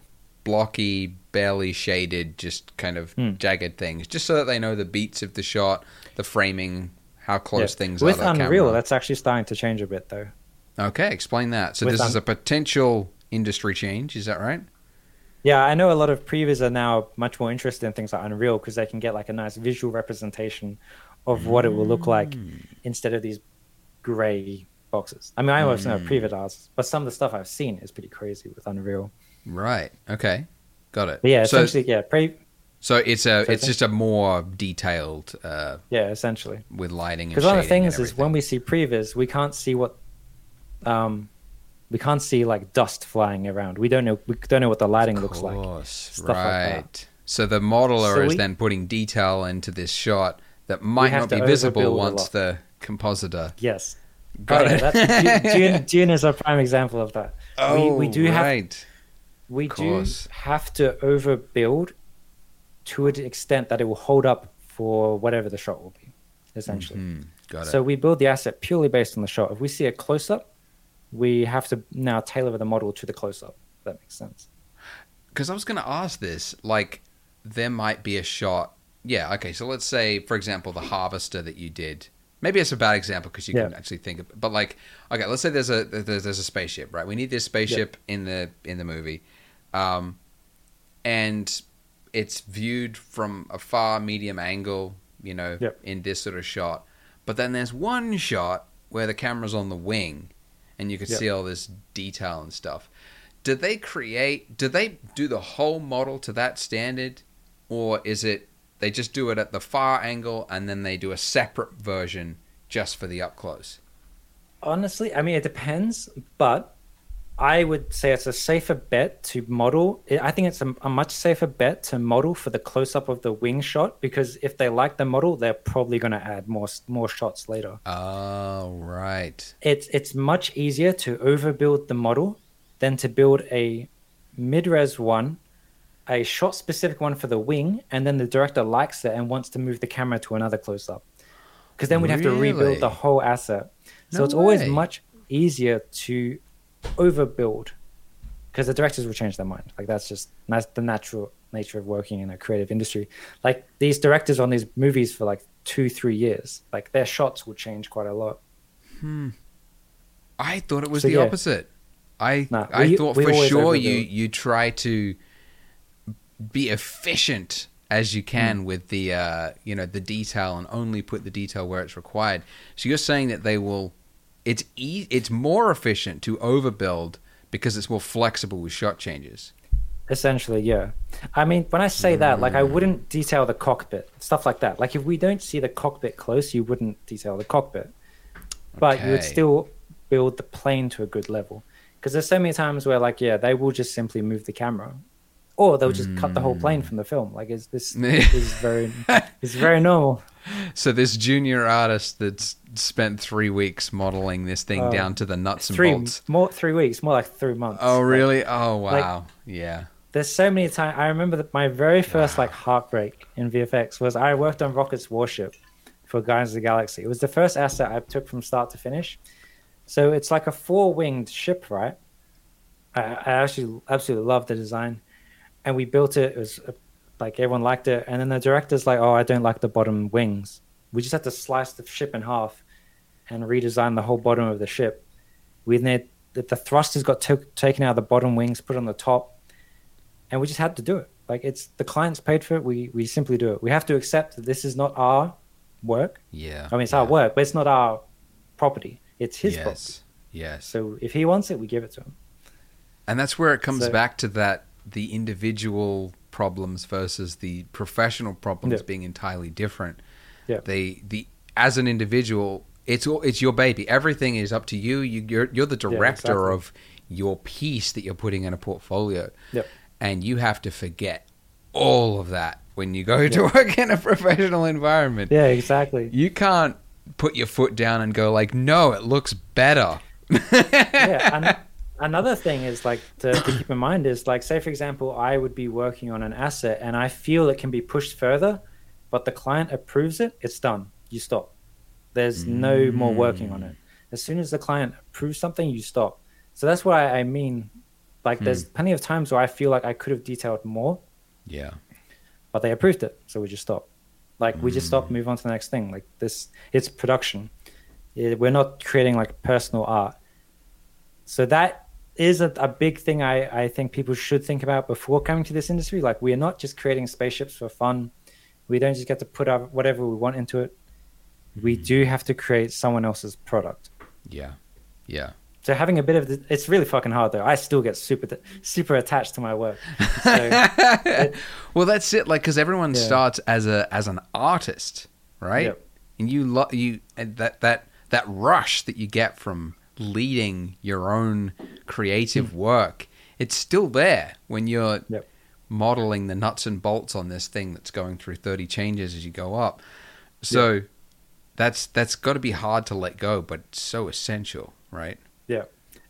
blocky, barely shaded, just kind of Hmm. jagged things, just so that they know the beats of the shot, the framing, how close Yeah. things With are the Unreal, camera. that's actually starting to change a bit though. Okay, explain that. So With this is a potential industry change, is that right? Yeah, I know a lot of previewers are now much more interested in things like Unreal because they can get like a nice visual representation of what it will look like Mm. instead of these gray boxes. I mean, I always know Mm. preview does, but some of the stuff I've seen is pretty crazy with Unreal. Right. Okay. Got it. But yeah, so, essentially, yeah, pre- so it's a So it's just a more detailed uh, yeah, essentially. with lighting Because one of the things is when we see previs, we can't see what, um, we can't see like dust flying around. We don't know. We don't know what the lighting looks like. course, Stuff like that. right. So the modeler So is we- then putting detail into this shot that might not be visible once the compositor Yes. got Right, it. That's, Dune, Dune is a prime example of that. oh, we do have- right. We do have to overbuild to an extent that it will hold up for whatever the shot will be, essentially. Mhm. Got it. So we build the asset purely based on the shot. If we see a close up, we have to now tailor the model to the close up. That makes sense. Because I was going to ask this, like, there might be a shot. Yeah, okay. So let's say, for example, the harvester that you did. Maybe it's a bad example because you can actually think of. But like, okay, let's say there's a there's, there's a spaceship, right? We need this spaceship in the in the movie, um, and it's viewed from a far medium angle, you know, Yep. in this sort of shot. But then there's one shot where the camera's on the wing, and you can Yep. see all this detail and stuff. Did they create? Did they do the whole model to that standard, or is it they just do it at the far angle and then they do a separate version just for the up close? Honestly, I mean, it depends, but I would say it's a safer bet to model. I think it's a, a much safer bet to model for the close up of the wing shot because if they like the model, they're probably going to add more more shots later. Oh, right. It's it's much easier to overbuild the model than to build a mid-res one, a shot specific one for the wing, and then the director likes it and wants to move the camera to another close up. Because then we'd have to rebuild the whole asset. So No it's always much easier to overbuild because the directors will change their mind. Like that's just that's the natural nature of working in a creative industry. Like these directors on these movies for like two, three years, like their shots will change quite a lot. Hmm. I thought it was So, the yeah. opposite. I Nah, I we- thought for sure you overbuild. you try to be efficient as you can with the uh, you know the detail and only put the detail where it's required. So you're saying that they will it's e- it's more efficient to overbuild because it's more flexible with shot changes. Essentially, yeah. I mean, when I say that, like, I Mm. wouldn't detail the cockpit, stuff like that. Like, if we don't see the cockpit close, you wouldn't detail the cockpit, but you would still build the plane to a good level. Because there's so many times where, like, yeah, they will just simply move the camera, or they'll just cut the whole Mm. plane from the film. Like, it's, this is very, it's very normal. So this junior artist that's spent three weeks modeling this thing Oh, down to the nuts and Three bolts. more, three weeks, more like three months. Oh Like, really? Oh wow. yeah. there's so many times I remember that my very first like heartbreak in VFX was I worked on Rocket's Warship for Guardians of the Galaxy. It was the first asset I took from start to finish. So it's like a four winged ship, right? I, I actually absolutely loved the design, and we built it. It was uh, like everyone liked it, and then the director's like, "Oh, I don't like the bottom wings." We just had to slice the ship in half and redesign the whole bottom of the ship. We then the, the thrusters got to taken out of the bottom wings, put on the top, and we just had to do it. Like it's the clients paid for it. We we simply do it. We have to accept that this is not our work. Yeah. I mean, it's yeah. our work, but it's not our property. It's his yes. property. Yes. So if he wants it, we give it to him. And that's where it comes So- back to that the individual problems versus the professional problems Yeah. being entirely different. Yeah. They the as an individual, it's all it's your baby. Everything is up to you. you you're you're the director exactly. of your piece that you're putting in a portfolio. Yep. And you have to forget all of that when you go to work in a professional environment. Yeah, exactly. You can't put your foot down and go like, "No, it looks better." yeah, and another thing is like to, to keep in mind is like, say for example, I would be working on an asset and I feel it can be pushed further, but the client approves it, it's done. You stop. There's no more working on it. Mm. As soon as the client approves something, you stop. So that's why I mean, like, there's mm. plenty of times where I feel like I could have detailed more, Yeah. but they approved it, so we just stop. Like we just stop, mm. move on to the next thing. Like this, it's production. It- we're not creating like personal art. So that is a, a big thing I, I think people should think about before coming to this industry. Like we are not just creating spaceships for fun. We don't just get to put our whatever we want into it. We hmm. do have to create someone else's product. Yeah. Yeah. So having a bit of the, it's really fucking hard though. I still get super super attached to my work. So, well, that's it. Like, because everyone Yeah. starts as a as an artist, right? Yep. And you lo- you and that that that rush that you get from leading your own creative work, it's still there when you're Yep. modeling the nuts and bolts on this thing that's going through thirty changes as you go up. So that's that's got to be hard to let go, but it's so essential, right? Yeah,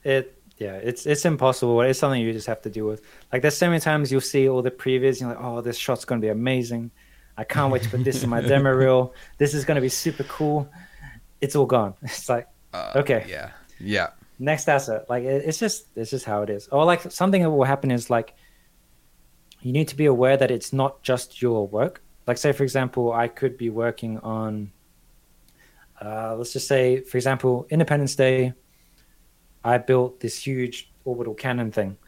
it yeah, it's it's impossible. It's something you just have to deal with. Like there's so many times you'll see all the previews, and you're like, oh, this shot's gonna be amazing. I can't wait to put this in my demo reel. This is gonna be super cool. It's all gone. It's like Uh, Okay. Yeah. Yeah. next asset. Like it, it's just it's just how it is. Or like something that will happen is like you need to be aware that it's not just your work. Like say for example, I could be working on uh, let's just say for example, Independence Day. I built this huge orbital cannon thing.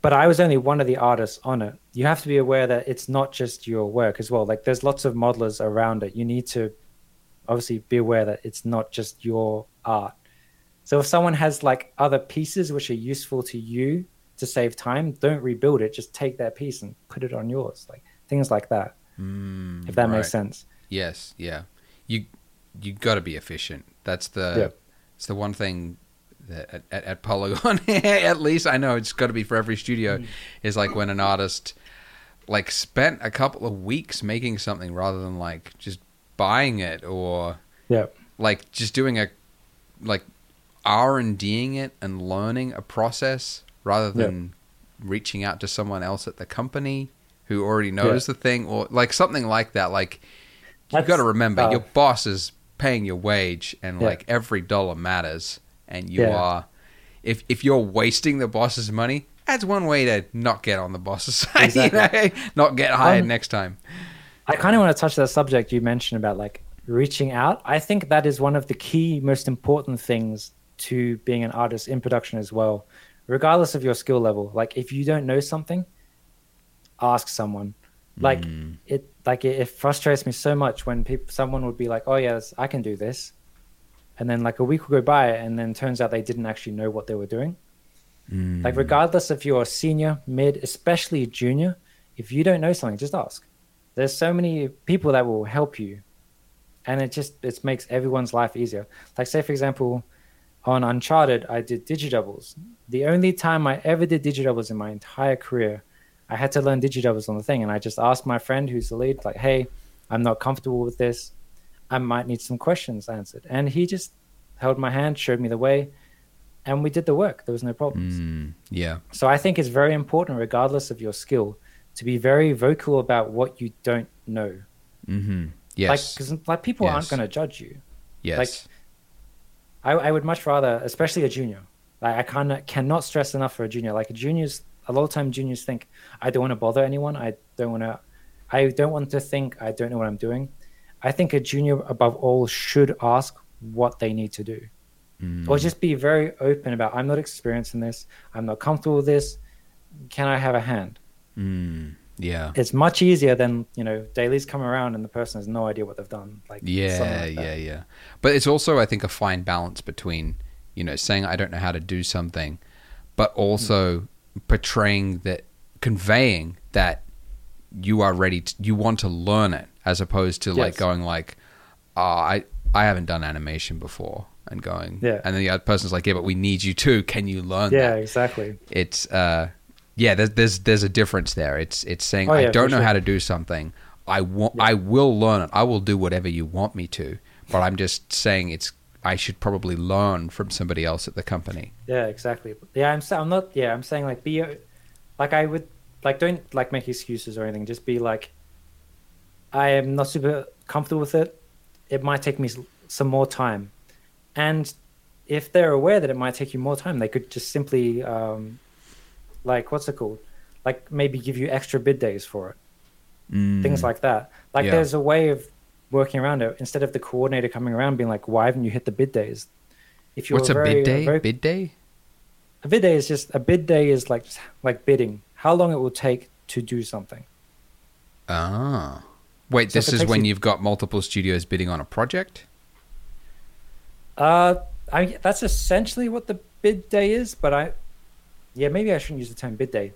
But I was only one of the artists on it. You have to be aware that it's not just your work as well. Like there's lots of modelers around it. You need to obviously be aware that it's not just your art. So if someone has like other pieces which are useful to you to save time, don't rebuild it. Just take that piece and put it on yours. Like things like that. Mm, If that makes sense. Yes, yeah. You you got to be efficient. That's the Yeah. it's the one thing that at, at, at Poliigon, at least I know it's got to be for every studio, Mm. is like when an artist like spent a couple of weeks making something rather than like just buying it or Yeah. like just doing a like R and Ding it and learning a process rather Yeah. than reaching out to someone else at the company who already knows the thing or like something like that. Like you That's- got to remember uh, your boss is paying your wage and Yeah. like every dollar matters and you Yeah. are if if you're wasting the boss's money that's one way to not get on the boss's side you know? not get hired Um, next time I kind of want to touch that subject you mentioned about like reaching out. I think that is one of the key, most important things to being an artist in production as well, regardless of your skill level. Like if you don't know something, ask someone. Like Mm. it, like it, it frustrates me so much when people, someone would be like, "Oh yes, I can do this," and then like a week will go by, and then turns out they didn't actually know what they were doing. Mm. Like regardless if you're a senior, mid, especially junior, if you don't know something, just ask. There's so many people that will help you, and it just it makes everyone's life easier. Like say for example, on Uncharted, I did digidoubles. The only time I ever did digidoubles in my entire career, I had to learn digidoubles on the thing, and I just asked my friend who's the lead, like, "Hey, I'm not comfortable with this. I might need some questions answered," and he just held my hand, showed me the way, and we did the work. There was no problems. Mm. yeah So I think it's very important, regardless of your skill, to be very vocal about what you don't know. mm-hmm. Like, because like people aren't going to judge you. yes I, I would much rather, especially a junior. Like I cannot cannot stress enough for a junior. Like juniors, a lot of time juniors think I don't want to bother anyone. I don't want to. I don't want to think I don't know what I'm doing. I think a junior, above all, should ask what they need to do, Mm. or just be very open about. I'm not experienced in this. I'm not comfortable with this. Can I have a hand? Mm. Yeah it's much easier than you know dailies come around and the person has no idea what they've done like Yeah, like yeah, yeah. But it's also, I think, a fine balance between, you know, saying I don't know how to do something, but also portraying that, conveying that you are ready, to, you want to learn it, as opposed to like going like, oh, I, I haven't done animation before, and going, Yeah. and then the other person's like, yeah, but we need you too. Can you learn yeah that? exactly It's, uh, yeah, there's, there's, there's a difference there. It's, it's saying Oh, I don't know sure. how to do something. I want, Yeah. I will learn it. I will do whatever you want me to. But I'm just saying it's. I should probably learn from somebody else at the company. yeah exactly yeah i'm i'm not yeah i'm saying like be like i would like don't like make excuses or anything just be like i am not super comfortable with it it might take me some more time and if they're aware that it might take you more time they could just simply um like what's it called like maybe give you extra bid days for it things like that. Like Yeah. there's a way of working around it instead of the coordinator coming around being like, "Why haven't you hit the bid days?" If you're What's a very, bid day? very- Bid day? a bid day is just a bid day is like like bidding. How long it will take to do something. Ah. Wait, So this is when you- you've got multiple studios bidding on a project? Uh, I that's essentially what the bid day is, but I, yeah, maybe I shouldn't use the term bid day.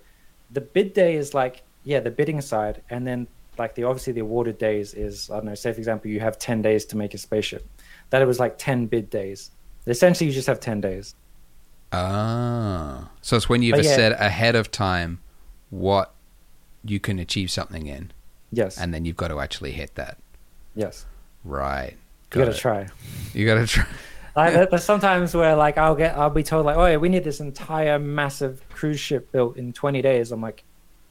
The bid day is like yeah, the bidding side, and then like the obviously the awarded days is I don't know. Say for example, you have ten days to make a spaceship. That it was like ten bid days. Essentially, you just have ten days. Ah. So it's when you've yeah. said ahead of time what you can achieve something in, Yes, and then you've got to actually hit that. yes. Right. You gotta try. You got to try. Like, there- there's sometimes where like I'll get I'll be told like, oh yeah, we need this entire massive cruise ship built in 20 days. I'm like,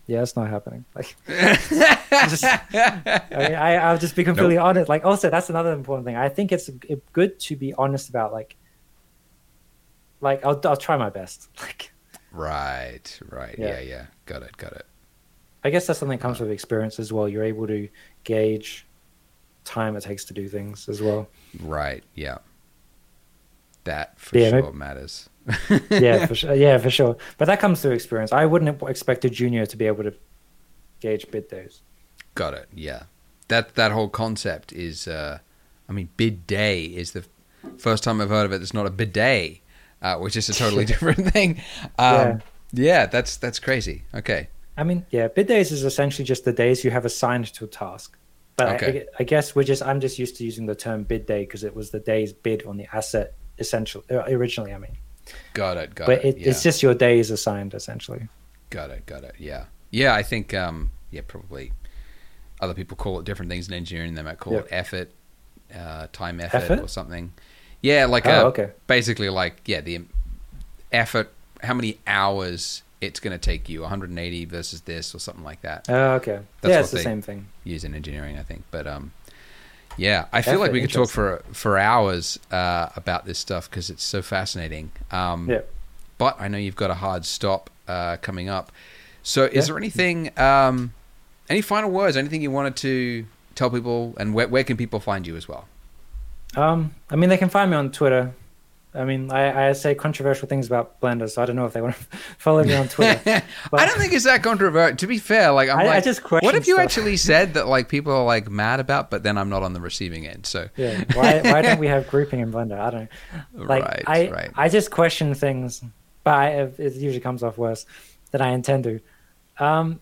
yeah, it's not happening. Like, just, I, mean, I I'll just be completely honest. Like, also that's another important thing. I think it's good to be honest about like, like I'll I'll try my best. Like, right. Right. Yeah. Yeah. yeah. Got it. Got it. I guess that's something that comes uh. with experience as well. You're able to gauge time it takes to do things as well. Right. Yeah. That for Yeah, sure matters. yeah, for sure. Yeah, for sure. But that comes through experience. I wouldn't expect a junior to be able to gauge bid days. Got it. Yeah. That that whole concept is. Uh, I mean, bid day is the first time I've heard of it. It's not a bidet, uh, which is a totally different thing. Um, yeah. Yeah. That's that's crazy. Okay. I mean, yeah, bid days is essentially just the days you have assigned to a task. But Okay. I, I guess we're just I'm just used to using the term bid day because it was the day's bid on the asset essentially uh, originally. I mean, Got it. Got but it. it, yeah. it's just your days assigned essentially. Got it. Got it. Yeah. Yeah. I think. Um, yeah. Probably. Other people call it different things in engineering. They might call Yep. it effort, uh, time effort, Effort? or something. Yeah. Like. Oh, uh, okay. Basically, like yeah, the effort. How many hours it's going to take you? 180 versus this, or something like that. Oh, okay. That's yeah, it's the same thing. use in engineering, I think. But um, yeah, I feel like we could talk for for hours uh, about this stuff because it's so fascinating. Um, Yeah. But I know you've got a hard stop uh, coming up. So, is Yeah. there anything, um, any final words? Anything you wanted to tell people, and where, where can people find you as well? Um, I mean, they can find me on Twitter. I mean, I, I say controversial things about Blender, so I don't know if they want to follow me on Twitter. I don't think it's that controversial. To be fair, like I'm I- I like, just what have you stuff. actually said that like people are like mad about, but then I'm not on the receiving end. So Yeah. Why why don't we have grouping in Blender? I don't know. Like right, I right. I just question things, but I, it usually comes off worse than I intend to. Um,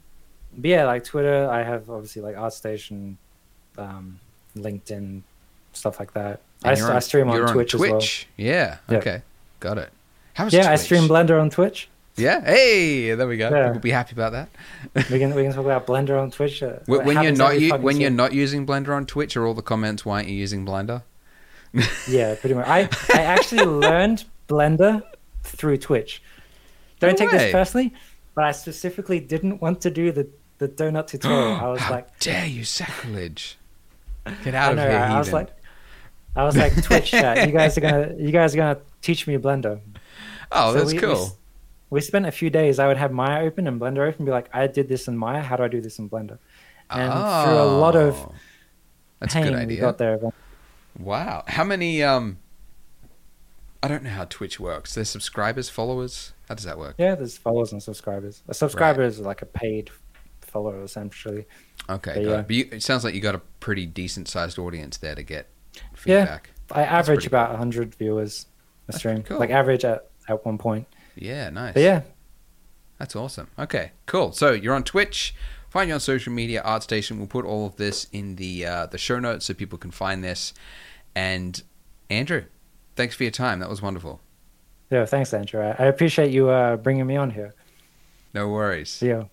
but yeah, like Twitter, I have obviously like ArtStation, um, LinkedIn, stuff like that. I, you're I stream on you're Twitch, as well. Yeah. Yeah. Okay. Got it. How's Yeah, I stream Blender on Twitch. Yeah. Hey, there we go. Yeah. We'll be happy about that. We can we can talk about Blender on Twitch. Uh, When, you're not every u- fucking when you're not using Blender on Twitch, are all the comments why aren't you using Blender? Yeah, pretty much. I, I actually learned Blender through Twitch. Don't No take way. this personally, but I specifically didn't want to do the, the donut tutorial. I was How like, dare you, sacrilege! Get out of know, here, I was like, I was like, Twitch chat. You guys are gonna, you guys are gonna teach me Blender. oh, So that's we- we cool. s- We spent a few days. I would have Maya open and Blender open, and be like, I did this in Maya. How do I do this in Blender? And through a lot of Oh, that's a pain, good we idea. got there. Wow. How many? Um, I don't know how Twitch works. There's subscribers, followers. How does that work? Yeah, there's followers and subscribers. A subscriber is like a paid follower, essentially. Okay, But yeah. But you, it sounds like you got a pretty decent sized audience there to get Yeah. feedback. I average about 100 viewers a stream. cool. Like average at, at one point. Yeah, nice. But yeah, That's awesome. Okay, cool. So you're on Twitch. Find you on social media. ArtStation. We'll put all of this in the uh, the show notes so people can find this. And Andrew, thanks for your time. That was wonderful. yeah. Thanks, Andrew. I, I appreciate you uh, bringing me on here. No worries. See you.